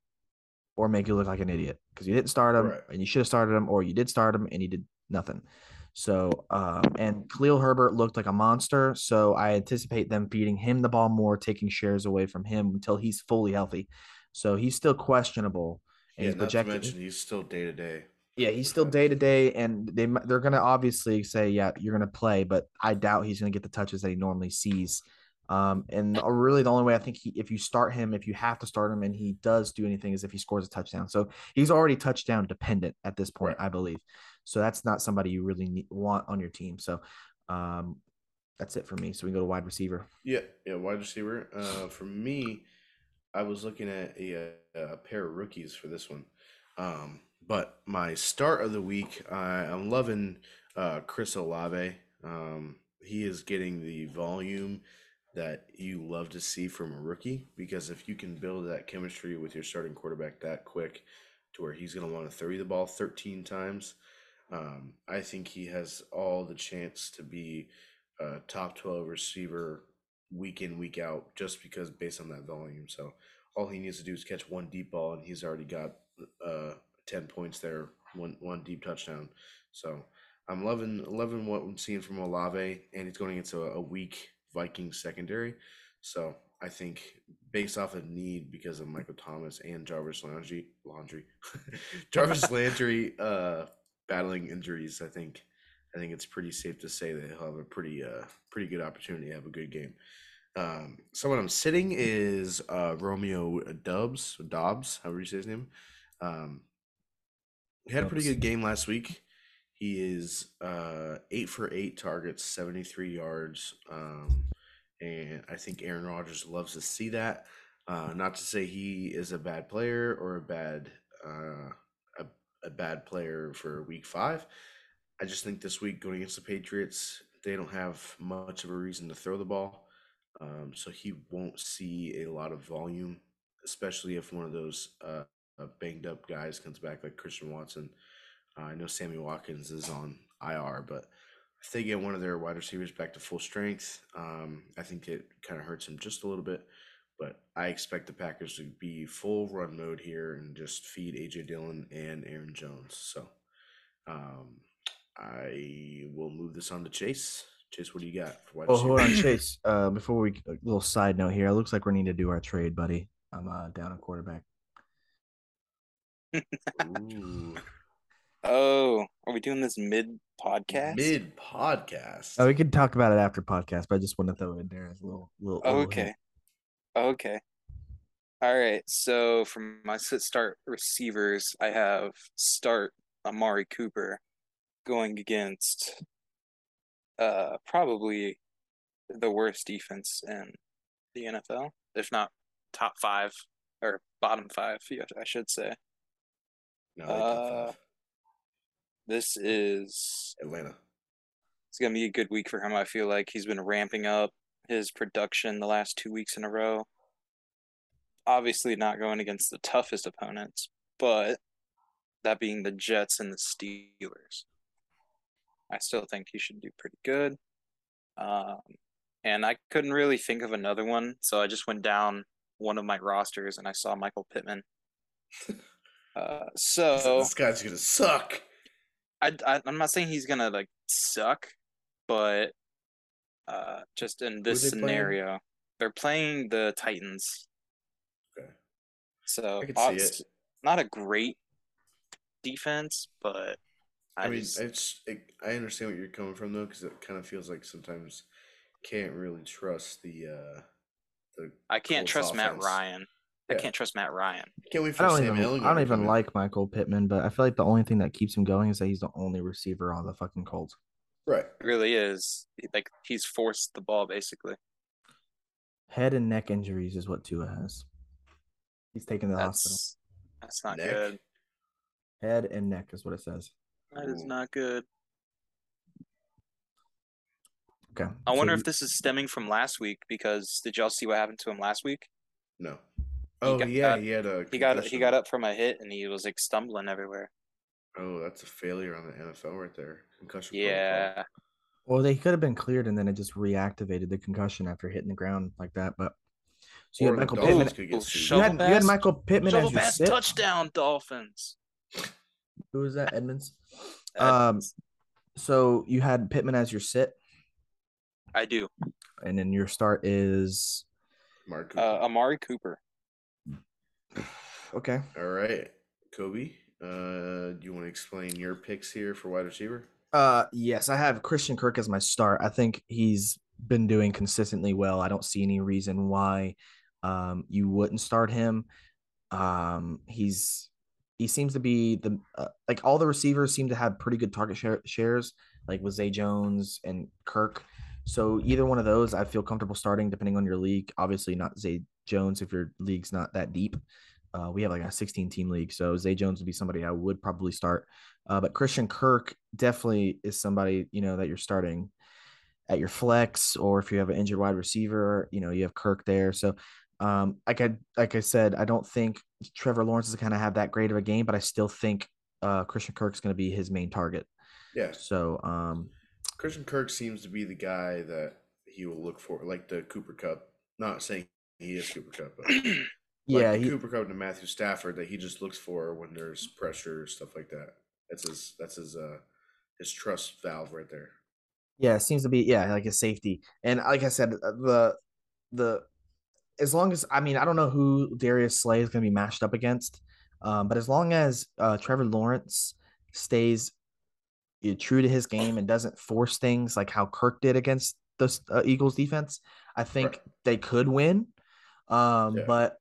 or make you look like an idiot because you didn't start him Right. and you should have started him, or you did start him and you did nothing. So, um, and Khalil Herbert looked like a monster. So I anticipate them feeding him the ball more, taking shares away from him until he's fully healthy. So he's still questionable. And Yeah, he's not to mention he's still day to day. Yeah, he's still day to day, and they they're gonna obviously say, yeah, you're gonna play, but I doubt he's gonna get the touches that he normally sees. Um, and really, the only way I think he, if you start him, if you have to start him, and he does do anything, is if he scores a touchdown. So he's already touchdown dependent at this point, Right. I believe. So that's not somebody you really need, want on your team. So, um, that's it for me. So we go to wide receiver. Yeah, yeah, wide receiver. Uh, for me, I was looking at a, a pair of rookies for this one. Um, but my start of the week, I, I'm loving uh, Chris Olave. Um, he is getting the volume that you love to see from a rookie because if you can build that chemistry with your starting quarterback that quick to where he's going to want to throw you the ball 13 times, um, I think he has all the chance to be a top 12 receiver week in, week out, just because based on that volume. So all he needs to do is catch one deep ball, and he's already got uh, 10 points there, one one deep touchdown. So I'm loving loving what I'm seeing from Olave, and he's going into a, a weak Vikings secondary. So I think based off of need because of Michael Thomas and Jarvis Landry, Jarvis Landry uh, battling injuries, I think I think it's pretty safe to say that he'll have a pretty uh pretty good opportunity to have a good game. Um, someone I'm sitting is uh, Romeo Doubs, Dobbs, however you say his name. Um, he had a pretty good game last week. He is uh, eight for eight targets, 73 yards. Um, and I think Aaron Rodgers loves to see that. Uh, not to say he is a bad player or a bad uh, a, bad player for week five. I just think this week going against the Patriots, they don't have much of a reason to throw the ball. Um, so he won't see a lot of volume, especially if one of those uh, uh, banged up guys comes back like Christian Watson. Uh, I know Sammy Watkins is on IR, but if they get one of their wide receivers back to full strength, um, I think it kind of hurts him just a little bit. But I expect the Packers to be full run mode here and just feed AJ Dillon and Aaron Jones. So um, I will move this on to Chase. Chase, what do you got for Oh, hold on. Chase. Uh, before we a little side note here, it looks like we need to do our trade, buddy. I'm uh, down a quarterback. Ooh, Oh, are we doing this mid podcast? mid podcast. Oh, we can talk about it after podcast, but I just want to throw it in there as a little, little. little Okay. Okay. All right. So for my sit start receivers, I have start Amari Cooper going against uh probably the worst defense in the NFL, if not top five or bottom five, I should say. No, uh. This is Atlanta. it's gonna be a good week for him. I feel like he's been ramping up his production the last two weeks in a row. Obviously, not going against the toughest opponents, but that being the Jets and the Steelers. I still think he should do pretty good. Um, and I couldn't really think of another one, so I just went down one of my rosters and I saw Michael Pittman. Uh, So, this guy's gonna suck. I, I I'm not saying he's gonna like suck, but uh, just in this they playing? scenario, they're playing the Titans. Okay. So I can see it. not a great defense, but I, I, mean, just, it's it, I understand what you're coming from though, because it kind of feels like sometimes can't really trust the uh the. I can't Colts trust Matt offense. Ryan. I can't trust Matt Ryan. Can't wait for I don't Sam even. I don't even like Michael Pittman, but I feel like the only thing that keeps him going is that he's the only receiver on the fucking Colts. Right. It really is like he's forced the ball basically. Head and neck injuries is what Tua has. He's taken to the hospital. That's that's not Neck? good. Head and neck is what it says. That is not good. Okay. I so wonder you- if this is stemming from last week because did y'all see what happened to him last week? No. Oh got- yeah, he had a. He got he got up from a hit and he was like stumbling everywhere. Oh, that's a failure on the NFL right there. Concussion. Yeah. protocol. Well, they could have been cleared and then it just reactivated the concussion after hitting the ground like that. But so you Or had Michael Dolphins Pittman. could get sued. shut You had, you had Michael Pittman Shovel as your pass sit. touchdown, Dolphins. Who was that? Edmonds. Um, so you had Pittman as your sit, I do. and then your start is Mark. Uh, Amari Cooper. okay. All right, Kobe. Uh, do you want to explain your picks here for wide receiver? Uh, yes, I have Christian Kirk as my start. I think he's been doing consistently well. I don't see any reason why um you wouldn't start him. Um, he's he seems to be the uh, like all the receivers seem to have pretty good target share, shares, like with Zay Jones and Kirk. So either one of those, I feel comfortable starting, depending on your league. Obviously, not Zay Jones if your league's not that deep. Uh, we have like a 16 team league, so Zay Jones would be somebody I would probably start. Uh, but Christian Kirk definitely is somebody you know that you're starting at your flex, or if you have an injured wide receiver, you know you have Kirk there. So, um, like I like I said, I don't think Trevor Lawrence is going to have that great of a game, but I still think uh, Christian Kirk's going to be his main target. Yeah, So, um, Christian Kirk seems to be the guy that he will look for, like the Cooper Kupp. Not saying he is Cooper Kupp, but like yeah, he, Cooper Kupp to Matthew Stafford that he just looks for when there's pressure stuff like that. That's his. That's his. Uh, his trust valve right there. Yeah, it seems to be yeah, like a safety. And like I said, uh, the the as long as I mean, I don't know who Darius Slay is going to be matched up against, um, but as long as uh, Trevor Lawrence stays uh, true to his game and doesn't force things like how Kirk did against the uh, Eagles defense, I think Right. they could win. Um, Yeah. But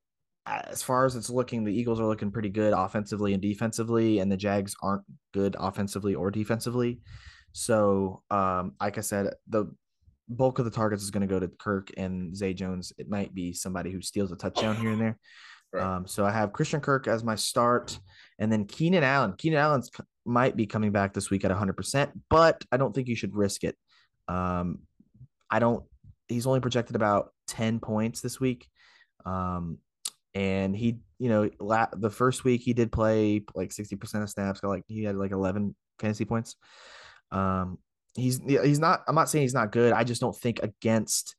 as far as it's looking, the Eagles are looking pretty good offensively and defensively, and the Jags aren't good offensively or defensively. So, um, like I said, the bulk of the targets is going to go to Kirk and Zay Jones. It might be somebody who steals a touchdown here and there. Right. Um, so I have Christian Kirk as my start, and then Keenan Allen. Keenan Allen might be coming back this week at 100%, but I don't think you should risk it. Um, I don't. He's only projected about 10 points this week. Um, and he, you know, la- the first week he did play like 60% of snaps, got like he had like 11 fantasy points. Um, he's he's not. I'm not saying he's not good. I just don't think against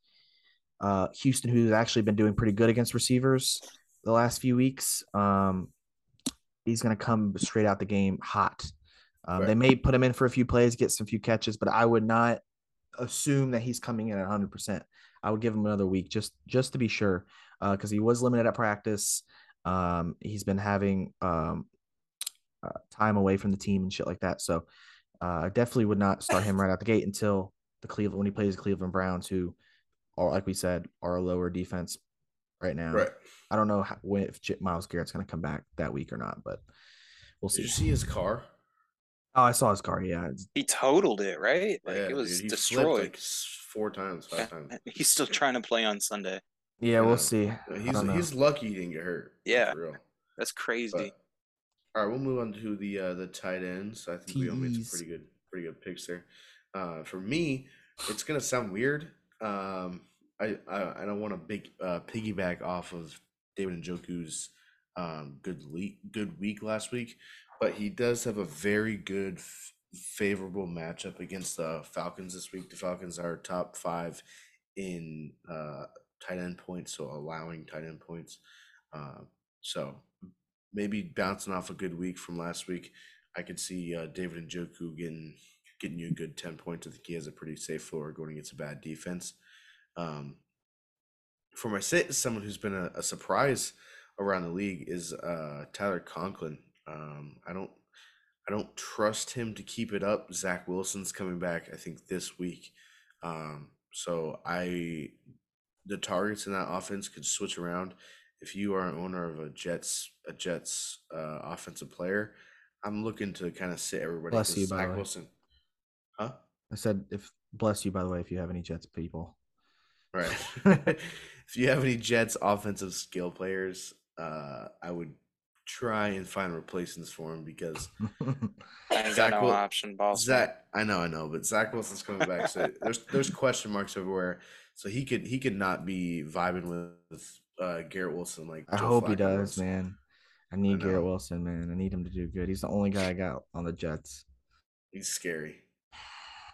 uh, Houston, who's actually been doing pretty good against receivers the last few weeks. Um, he's going to come straight out the game hot. Um, They may put him in for a few plays, get some few catches, but I would not assume that he's coming in at 100. percent I would give him another week just just to be sure, because he was limited at practice. Um, he's been having um, uh, time away from the team and shit like that. So uh, I definitely would not start him right out the gate until the Cleveland when he plays the Cleveland Browns, who are like we said are a lower defense right now. Right. I don't know how, when if J- Myles Garrett's going to come back that week or not, but we'll Did see. you see his car? Oh, I saw his car. Yeah, He totaled it, right? Like Yeah, it was dude, he destroyed. like four times, five times. He's still trying to play on Sunday. Yeah, Yeah. we'll see. He's he's lucky he didn't get hurt. Yeah. for real. That's crazy. But, all right, we'll move on to the uh, the tight ends. I think we all made some pretty good pretty good picks there. Uh, for me, it's gonna sound weird. Um, I I, I don't want to big uh, piggyback off of David Njoku's um, good le- good week last week, but he does have a very good f- favorable matchup against the Falcons this week. The Falcons are top five in uh, tight end points, so allowing tight end points. Uh, so maybe bouncing off a good week from last week, I could see uh, David Njoku getting getting you a good ten points. I think he has a pretty safe floor going against a bad defense. Um, for my sit, someone who's been a, a surprise around the league is uh, Tyler Conklin. Um, I don't I don't trust him to keep it up. Zach Wilson's coming back, I think, this week. Um, so I the targets in that offense could switch around. If you are an owner of a Jets a Jets uh, offensive player, I'm looking to kind of sit everybody. Bless 'cause you, by the Zach way. Wilson. Huh? I said if bless you by the way if you have any Jets people. Right. if you have any Jets offensive skill players, uh, I would try and find replacements for him because I Zach got no Wil- option, boss. Zach, I know, I know, but Zach Wilson's coming back, so there's there's question marks everywhere. So he could he could not be vibing with uh, Garrett Wilson like I Joe hope he does, was. man. I need know. Garrett Wilson, man. I need him to do good. He's the only guy I got on the Jets. He's scary.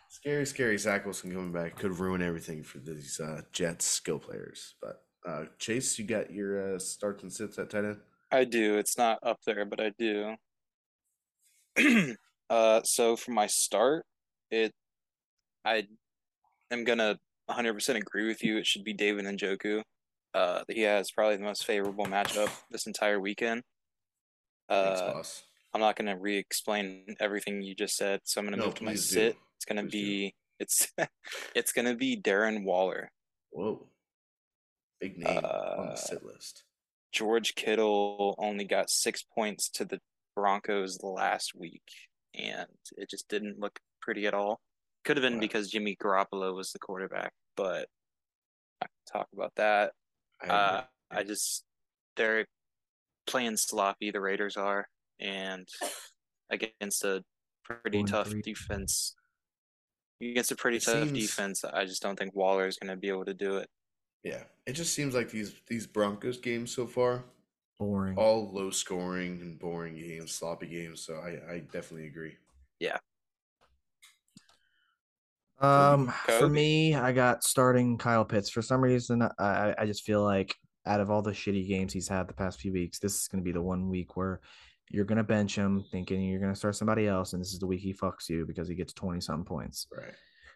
Scary, scary. Zach Wilson coming back could ruin everything for these uh, Jets skill players. But uh, Chase, you got your uh, starts and sits at tight end. I do. It's not up there, but I do. uh, so for my start, it, I am gonna 100% agree with you. It should be David Njoku. Uh, he has probably the most favorable matchup this entire weekend. Thanks, Uh, boss. I'm not gonna re-explain everything you just said, so I'm gonna No, move to my do. sit. It's gonna Please do. be it's it's gonna be Darren Waller. Whoa. Big name on Uh, the sit list. George Kittle only got six points to the Broncos last week, and it just didn't look pretty at all. Could have been because Jimmy Garoppolo was the quarterback, but I can talk about that. I Uh. I just they're playing sloppy. The Raiders are, and against a pretty Four tough three. defense. Against a pretty It tough seems- defense, I just don't think Waller is going to be able to do it. yeah, it just seems like these these Broncos games so far, Boring. all low scoring and boring games, sloppy games. So I, I definitely agree. Um, for me, I got starting Kyle Pitts. For some reason, I I- I just feel like out of all the shitty games he's had the past few weeks, this is going to be the one week where you're going to bench him, thinking you're going to start somebody else, and this is the week he fucks you because he gets twenty something points. Right.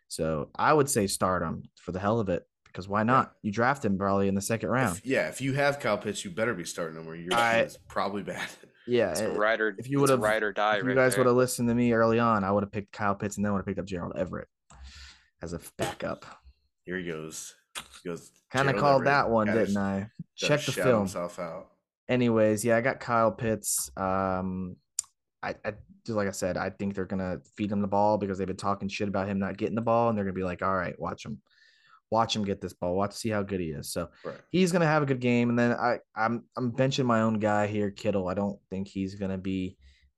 So I would say start him for the hell of it because why not? You draft him probably in the second round. If, yeah, if you have Kyle Pitts, you better be starting him, or your I- team is probably bad. yeah, It's a ride or if you would've- ride or die. if you right guys would have listened to me early on, I would have picked Kyle Pitts and then would have picked up Gerald Everett as a backup. Here he goes. He goes. Kind of called that one, Gotta didn't I? Check the film. Himself out. Anyways, yeah, I got Kyle Pitts. Um, I, I just like I said, I think they're gonna feed him the ball because they've been talking shit about him not getting the ball, and they're gonna be like, all right, watch him, watch him get this ball, watch see how good he is. So Right. he's gonna have a good game, and then I I'm I'm benching my own guy here, Kittle. I don't think he's gonna be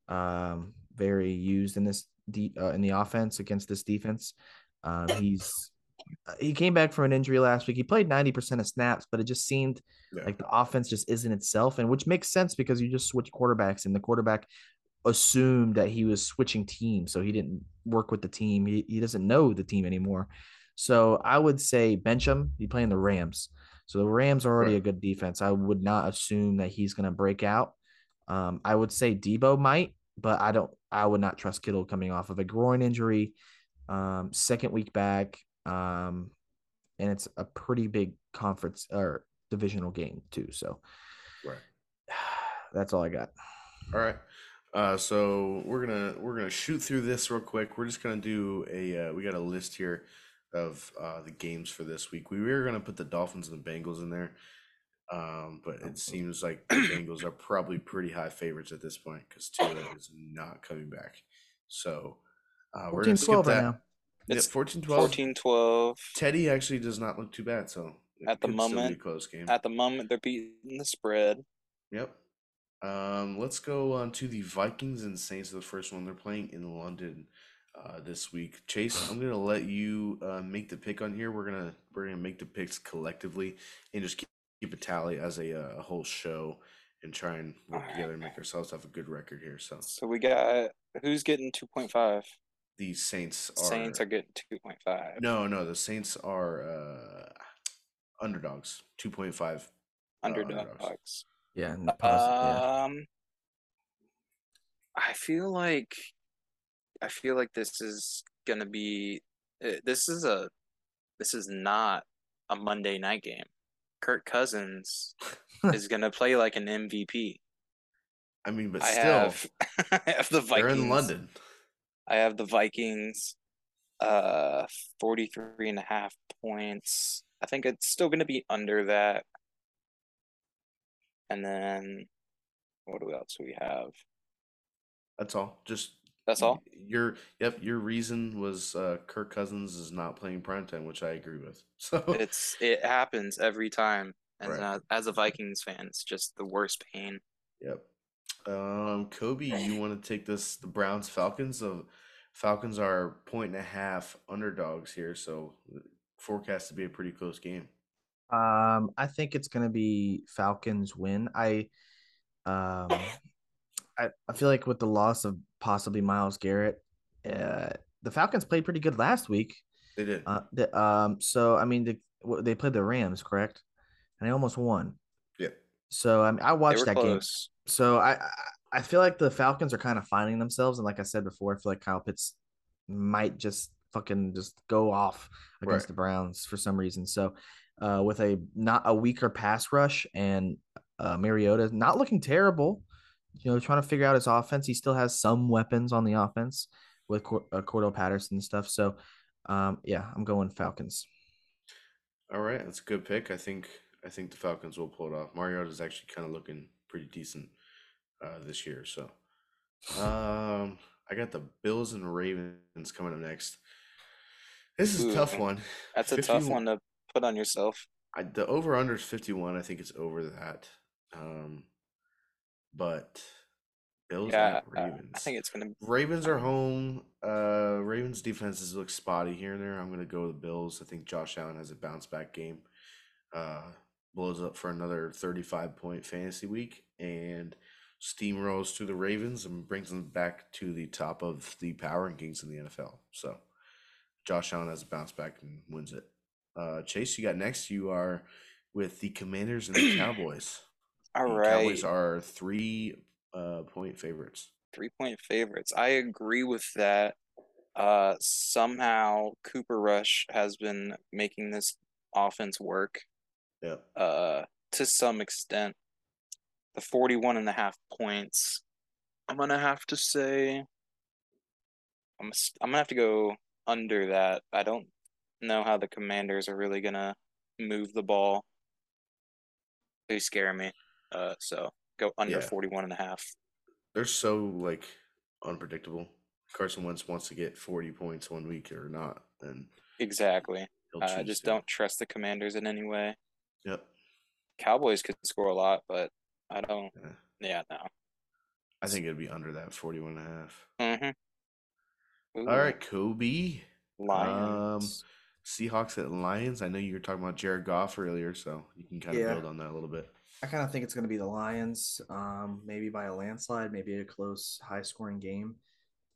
um very used in this de- uh, in the offense against this defense. Um, he's uh, he came back from an injury last week. He played 90% of snaps, but it just seemed Yeah. like the offense just isn't itself, and which makes sense because you just switch quarterbacks, and the quarterback assumed that he was switching teams, so he didn't work with the team. He, he doesn't know the team anymore. So I would say bench him. He playing the Rams, so the Rams are already Right. a good defense. I would not assume that he's going to break out. Um, I would say Deebo might, but I don't. I would not trust Kittle coming off of a groin injury, um, second week back, um, and it's a pretty big conference or divisional game too. So Right. that's all I got. All right. Uh, so we're gonna we're gonna shoot through this real quick. We're just gonna do a uh, we got a list here of uh, the games for this week. We were gonna put the Dolphins and the Bengals in there, um, but it seems like the Bengals are probably pretty high favorites at this point because Tua is not coming back. So uh, we're 14 gonna skip 12 right that. now. Yeah, It's 14 12. 14 12. Teddy actually does not look too bad. So At the could still be moment- close game. At the moment, they're beating the spread. Yep. Um, let's go on to the Vikings and Saints. The first one they're playing in London uh, this week. Chase, I'm gonna let you uh, make the pick on here. We're gonna we're gonna make the picks collectively and just keep, keep a tally as a, uh, whole show and try and work Alright. together and make ourselves have a good record here. So So we got who's getting 2.5? The Saints are Saints are getting 2.5. no no the Saints are uh, underdogs two point five. underdogs. underdogs. Yeah, n- pause- yeah. Um, I feel like I feel like this is gonna be uh, this is a this is not a Monday night game. Kirk Cousins is gonna play like an MVP. I mean, but I still, have I have the Vikings. they're in London. I have the Vikings uh 43 and a half points. I think it's still going to be under that. And then what else do we have? That's all. Just That's all? Your yep, your reason was uh Kirk Cousins is not playing primetime, which I agree with. So It's it happens every time. And Right. uh, as a Vikings fan, it's just the worst pain. yep. Um Kobe, you want to take this the Browns Falcons? So Falcons are point and a half underdogs here, so forecast to be a pretty close game. Um, I think it's gonna be Falcons win. I Um, I, I feel like with the loss of possibly Myles Garrett, uh, the Falcons played pretty good last week. They did. Uh, the, um, so I mean, the, they played the Rams, correct? And they almost won. Yeah. So I mean, I watched that game. So I, I I feel like the Falcons are kind of finding themselves, and like I said before, I feel like Kyle Pitts might just fucking just go off against Right. the Browns for some reason. So uh, with a not a weaker pass rush and uh, Mariota not looking terrible, you know, trying to figure out his offense. He still has some weapons on the offense with Cor- uh, Cordarrelle Patterson and stuff. So um, yeah, I'm going Falcons. All right, that's a good pick. I think I think the Falcons will pull it off. Mariota is actually kind of looking pretty decent uh, this year. So, um, I got the Bills and Ravens coming up next. This is a tough one. That's a tough one to put on yourself. I, the over under is 51. I think it's over that. Um, but Bills Yeah, and uh, Ravens. I think it's gonna. Ravens are home. Uh, Ravens defenses look spotty here and there. I'm gonna go with the Bills. I think Josh Allen has a bounce back game. Uh, blows up for another 35 point fantasy week and steamrolls to the Ravens and brings them back to the top of the power rankings in the NFL. So Josh Allen has a bounce back and wins it. Uh, Chase, you got next. You are with the Commanders and the Cowboys. All The right, Cowboys are three uh, point favorites. three point favorites. I agree with that. Uh, somehow Cooper Rush has been making this offense work. Yeah. Uh, to some extent, the 41 and a half points. I'm gonna have to say. I'm I'm gonna have to go under that. I don't know how the Commanders are really gonna move the ball. They scare me. Uh, so go under Yeah. 41 and a half. they're so like unpredictable. Carson Wentz wants to get 40 points one week or not, and Exactly. I choose just to. don't trust the Commanders in any way. Yep. Cowboys could score a lot, but I don't. Yeah. Yeah, no. I think it'd be under that 41 and a half. Mm-hmm. All right, Kobe. Lions. Seahawks at Lions. I know you were talking about Jared Goff earlier, so you can kind of Yeah. build on that a little bit. I kind of think it's going to be the Lions, um, maybe by a landslide, maybe a close, high scoring game.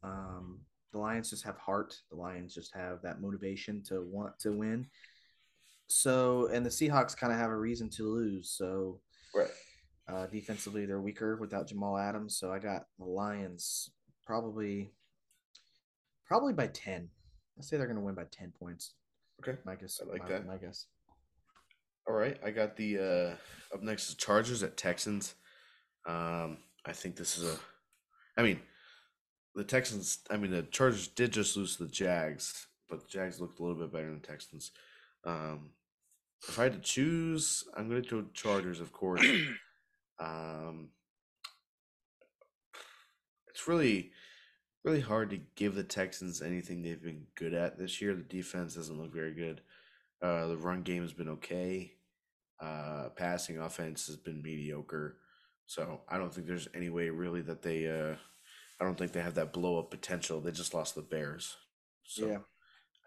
Um, the Lions just have heart. The Lions just have that motivation to want to win. So, and the Seahawks kind of have a reason to lose. So, Right. uh, defensively, they're weaker without Jamal Adams. So, I got the Lions probably, probably by 10. Let's say they're going to win by 10 points. Okay. My guess. I like my, that. My guess. All right, I got the uh up next is Chargers at Texans. Um, I think this is a, I mean, the Texans. I mean, the Chargers did just lose to the Jags, but the Jags looked a little bit better than the Texans. Um, if I had to choose, I'm going to go Chargers, of course. Um, it's really, really hard to give the Texans anything they've been good at this year. The defense doesn't look very good. Uh, the run game has been okay. Uh, passing offense has been mediocre. So I don't think there's any way really that they. Uh, I don't think they have that blow up potential. They just lost the Bears. So Yeah.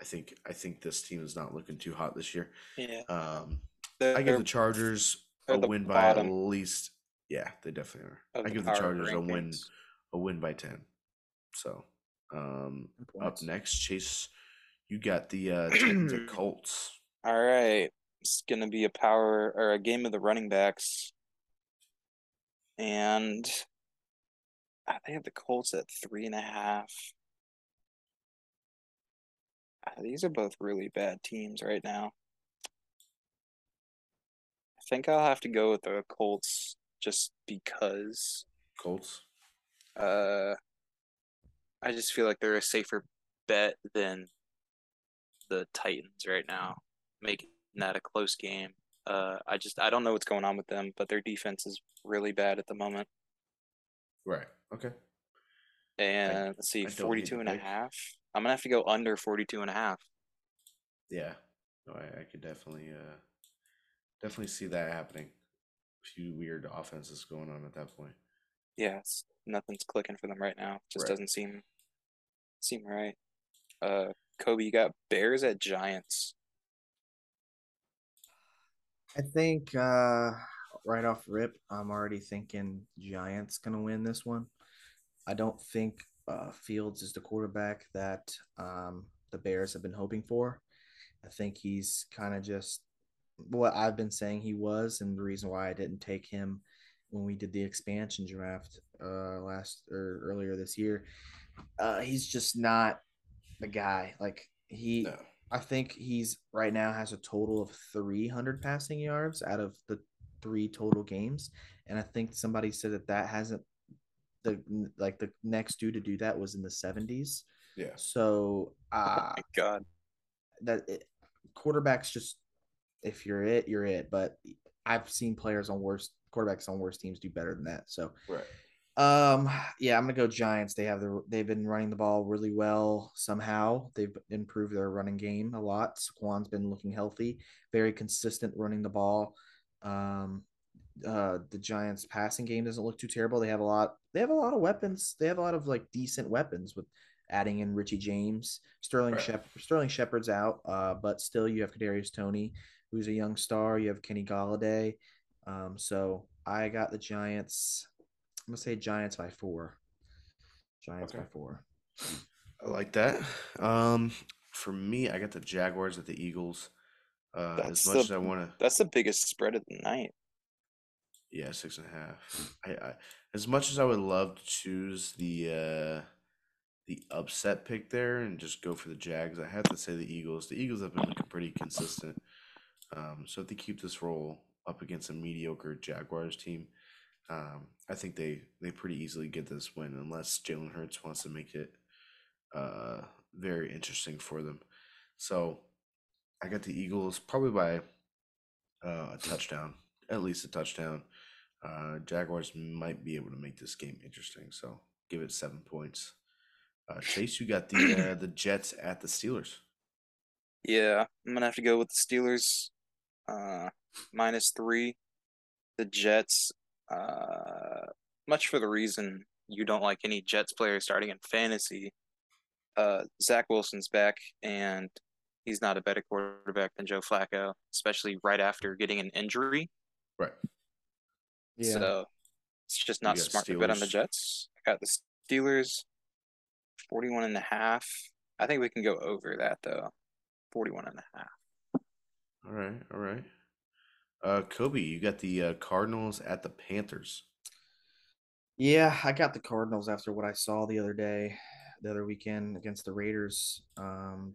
I think I think this team is not looking too hot this year. yeah. Um, They're, I give the Chargers a the win by at least. Yeah, they definitely are. I give the power Chargers a win, a win by ten. So, um, up next, Chase, you got the uh, Titans at Colts. All right. It's gonna be a power or a game of the running backs. And uh, they have the Colts at three and a half. These are both really bad teams right now. I think I'll have to go with the Colts just because Colts. uh I just feel like they're a safer bet than the Titans right now, making that a close game. Uh I just I don't know what's going on with them, but their defense is really bad at the moment. Right. Okay. And let's see, I don't hate the 42 and a half. I'm gonna have to go under 42 and a half. Yeah. No, I, I could definitely uh definitely see that happening. A few weird offenses going on at that point. Yeah, it's, nothing's clicking for them right now. Just Right. doesn't seem seem right. Uh Kobe, you got Bears at Giants. I think uh right off rip, I'm already thinking Giants gonna win this one. I don't think uh, Fields is the quarterback that um, the Bears have been hoping for. I think he's kind of just what I've been saying he was, and the reason why I didn't take him when we did the expansion draft uh, last or earlier this year. Uh, he's just not the guy. Like he, No. I think he's right now has a total of 300 passing yards out of the three total games, and I think somebody said that that hasn't the like the next dude to do that was in the 70s. Yeah. So Oh uh my God. that it, quarterbacks just if you're it, you're it. But I've seen players on worse quarterbacks on worse teams do better than that. So Right. um yeah, I'm gonna go Giants. They have the they've been running the ball really well somehow. They've improved their running game a lot. Saquon's been looking healthy, very consistent running the ball. Um uh the Giants passing game doesn't look too terrible. They have a lot they have a lot of weapons. They have a lot of like decent weapons with adding in Richie James, Sterling Right. Shep- Sterling Shepard's out, uh, but still you have Kadarius Toney, who's a young star. You have Kenny Golladay. Um, so I got the Giants. I'm gonna say Giants by four. Giants by four. I like that. Um, for me, I got the Jaguars at the Eagles. Uh, as much the- as I want to, That's the biggest spread of the night. Yeah, six and a half. I, I as much as I would love to choose the uh the upset pick there and just go for the Jags, I have to say the Eagles. The Eagles have been looking pretty consistent. Um, so if they keep this roll up against a mediocre Jaguars team, um, I think they they pretty easily get this win unless Jalen Hurts wants to make it uh very interesting for them. So I got the Eagles probably by uh, a touchdown, at least a touchdown. Uh, Jaguars might be able to make this game interesting, so give it seven points. Uh, Chase, you got the uh, the Jets at the Steelers. Yeah, I'm gonna have to go with the Steelers, uh, minus three. The Jets, uh, much for the reason you don't like any Jets players starting in fantasy. Uh, Zach Wilson's back, and he's not a better quarterback than Joe Flacco, especially right after getting an injury. Right. Yeah. So it's just not got smart to bet on the Jets. I got the Steelers, 41 and a half. I think we can go over that though. 41 and a half. All right, all right. Uh, Kobe, you got the uh, Cardinals at the Panthers. Yeah, I got the Cardinals after what I saw the other day, the other weekend against the Raiders. Um,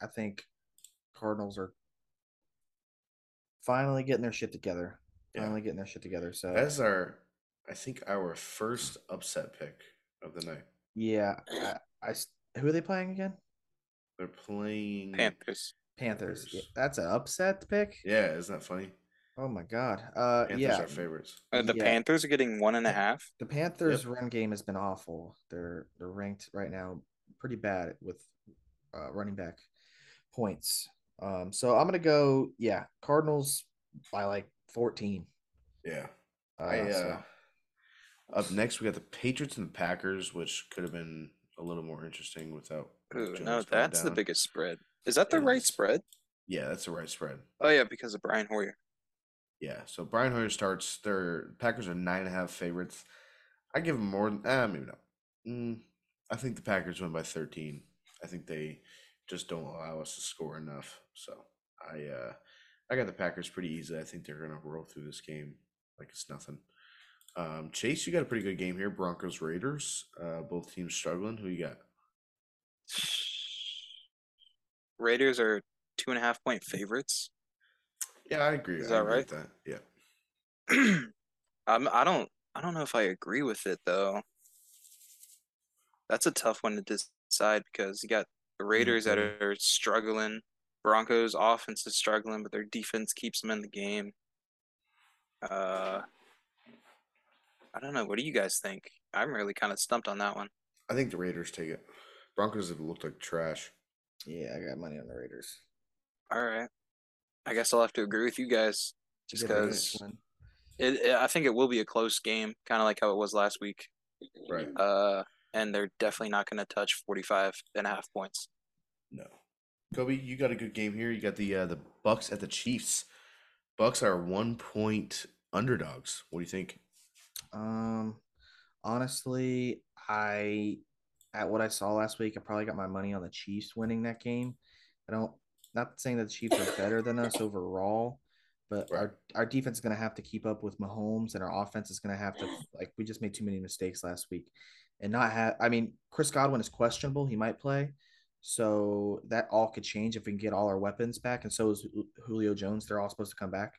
I think Cardinals are finally getting their shit together. Yeah. Finally getting their shit together. So That's our, I think, our first upset pick of the night. yeah, I, I s- who are they playing again? They're playing Panthers. Panthers. Yeah, that's an upset pick. Yeah, isn't that funny? Oh my god. Uh, Panthers yeah. are favorites. Uh, the Yeah. Panthers are getting one and a half. The Panthers' run game has been awful. They're they're ranked right now pretty bad with uh, running back points. Um, so I'm gonna go, yeah, Cardinals by like 14. Yeah. Uh, I, uh, so- Up next, we got the Patriots and the Packers, which could have been a little more interesting without. Mac Ooh, no, going that's the biggest spread. Is that the It right spread? Yeah, that's the right spread. Oh yeah, because of Brian Hoyer. Yeah, so Brian Hoyer starts. Their Packers are nine and a half favorites. I give them more. than Ah, maybe not. Mm, I think the Packers win by thirteen. I think they just don't allow us to score enough. So I, uh I got the Packers pretty easily. I think they're gonna roll through this game like it's nothing. Um, Chase, you got a pretty good game here. Broncos Raiders. Uh, both teams struggling. Who you got? Raiders are two and a half point favorites. Yeah, I agree. Is I that agree right? with that. Yeah. um, I don't, I don't know if I agree with it though. That's a tough one to decide because you got the Raiders that Mhm. are struggling. Broncos offense is struggling, but their defense keeps them in the game. Uh, I don't know. What do you guys think? I'm really kind of stumped on that one. I think the Raiders take it. Broncos have looked like trash. yeah, I got money on the Raiders. All right. I guess I'll have to agree with you guys just because win. it, it, I think it will be a close game, kind of like how it was last week. Right. Uh, and they're definitely not going to touch 45 and a half points. No. Kobe, you got a good game here. You got the uh, the Bucks at the Chiefs. Bucks are one point underdogs. What do you think? Um, honestly, I at what I saw last week, I probably got my money on the Chiefs winning that game. I don't not saying that the Chiefs are better than us overall, but Right. our our defense is going to have to keep up with Mahomes, and our offense is going to have to like we just made too many mistakes last week, and not have. I mean, Chris Godwin is questionable; he might play, so that all could change if we can get all our weapons back, and so is Julio Jones. They're all supposed to come back.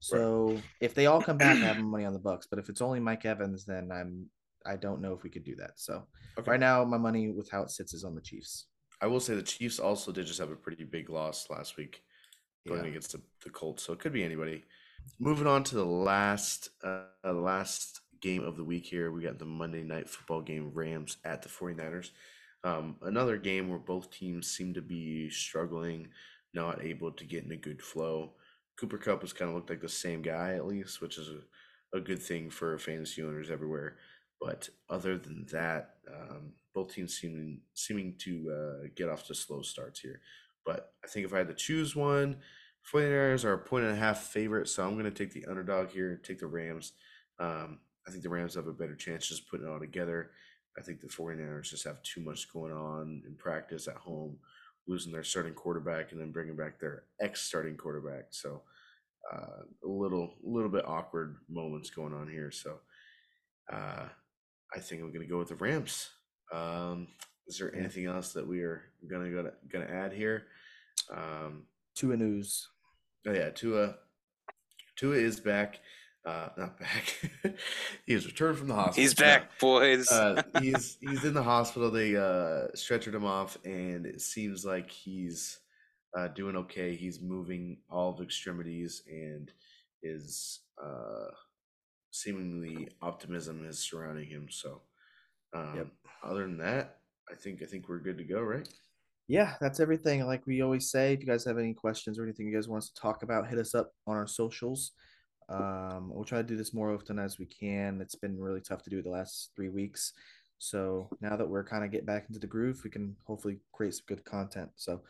So if they all come back, I have money on the Bucks. But if it's only Mike Evans, then I'm I don't know if we could do that. So Okay. right now, my money with how it sits is on the Chiefs. I will say the Chiefs also did just have a pretty big loss last week going Yeah. against the, the Colts, so it could be anybody. Moving on to the last uh, last game of the week here, we got the Monday night football game Rams at the 49ers. Um, another game where both teams seem to be struggling, not able to get in a good flow. Cooper Kupp has kind of looked like the same guy at least, which is a, a good thing for fantasy owners everywhere. But other than that, um, both teams seeming seeming to uh, get off to slow starts here. But I think if I had to choose one, 49ers are a point and a half favorite, so I'm going to take the underdog here, take the Rams. Um, I think the Rams have a better chance just putting it all together. I think the 49ers just have too much going on in practice at home, losing their starting quarterback and then bringing back their ex starting quarterback. So uh, a little, little bit awkward moments going on here. So uh, I think I'm going to go with the Rams. Um, is there anything else that we are gonna gonna gonna add here? Um, Tua news. oh yeah, Tua. Tua is back. Uh, not back. he has returned from the hospital. He's No, back, boys. uh, he's he's in the hospital. They uh, stretchered him off, and it seems like he's uh, doing okay. He's moving all of the extremities, and is uh, seemingly optimism is surrounding him. So, um, Yep. other than that, I think I think we're good to go, right? Yeah, that's everything. Like we always say, if you guys have any questions or anything you guys want us to talk about, hit us up on our socials. Um, we'll try to do this more often as we can. It's been really tough to do the last three weeks. So now that we're kind of getting back into the groove, we can hopefully create some good content. So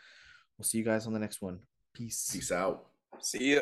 we'll see you guys on the next one. Peace. Peace out. See ya.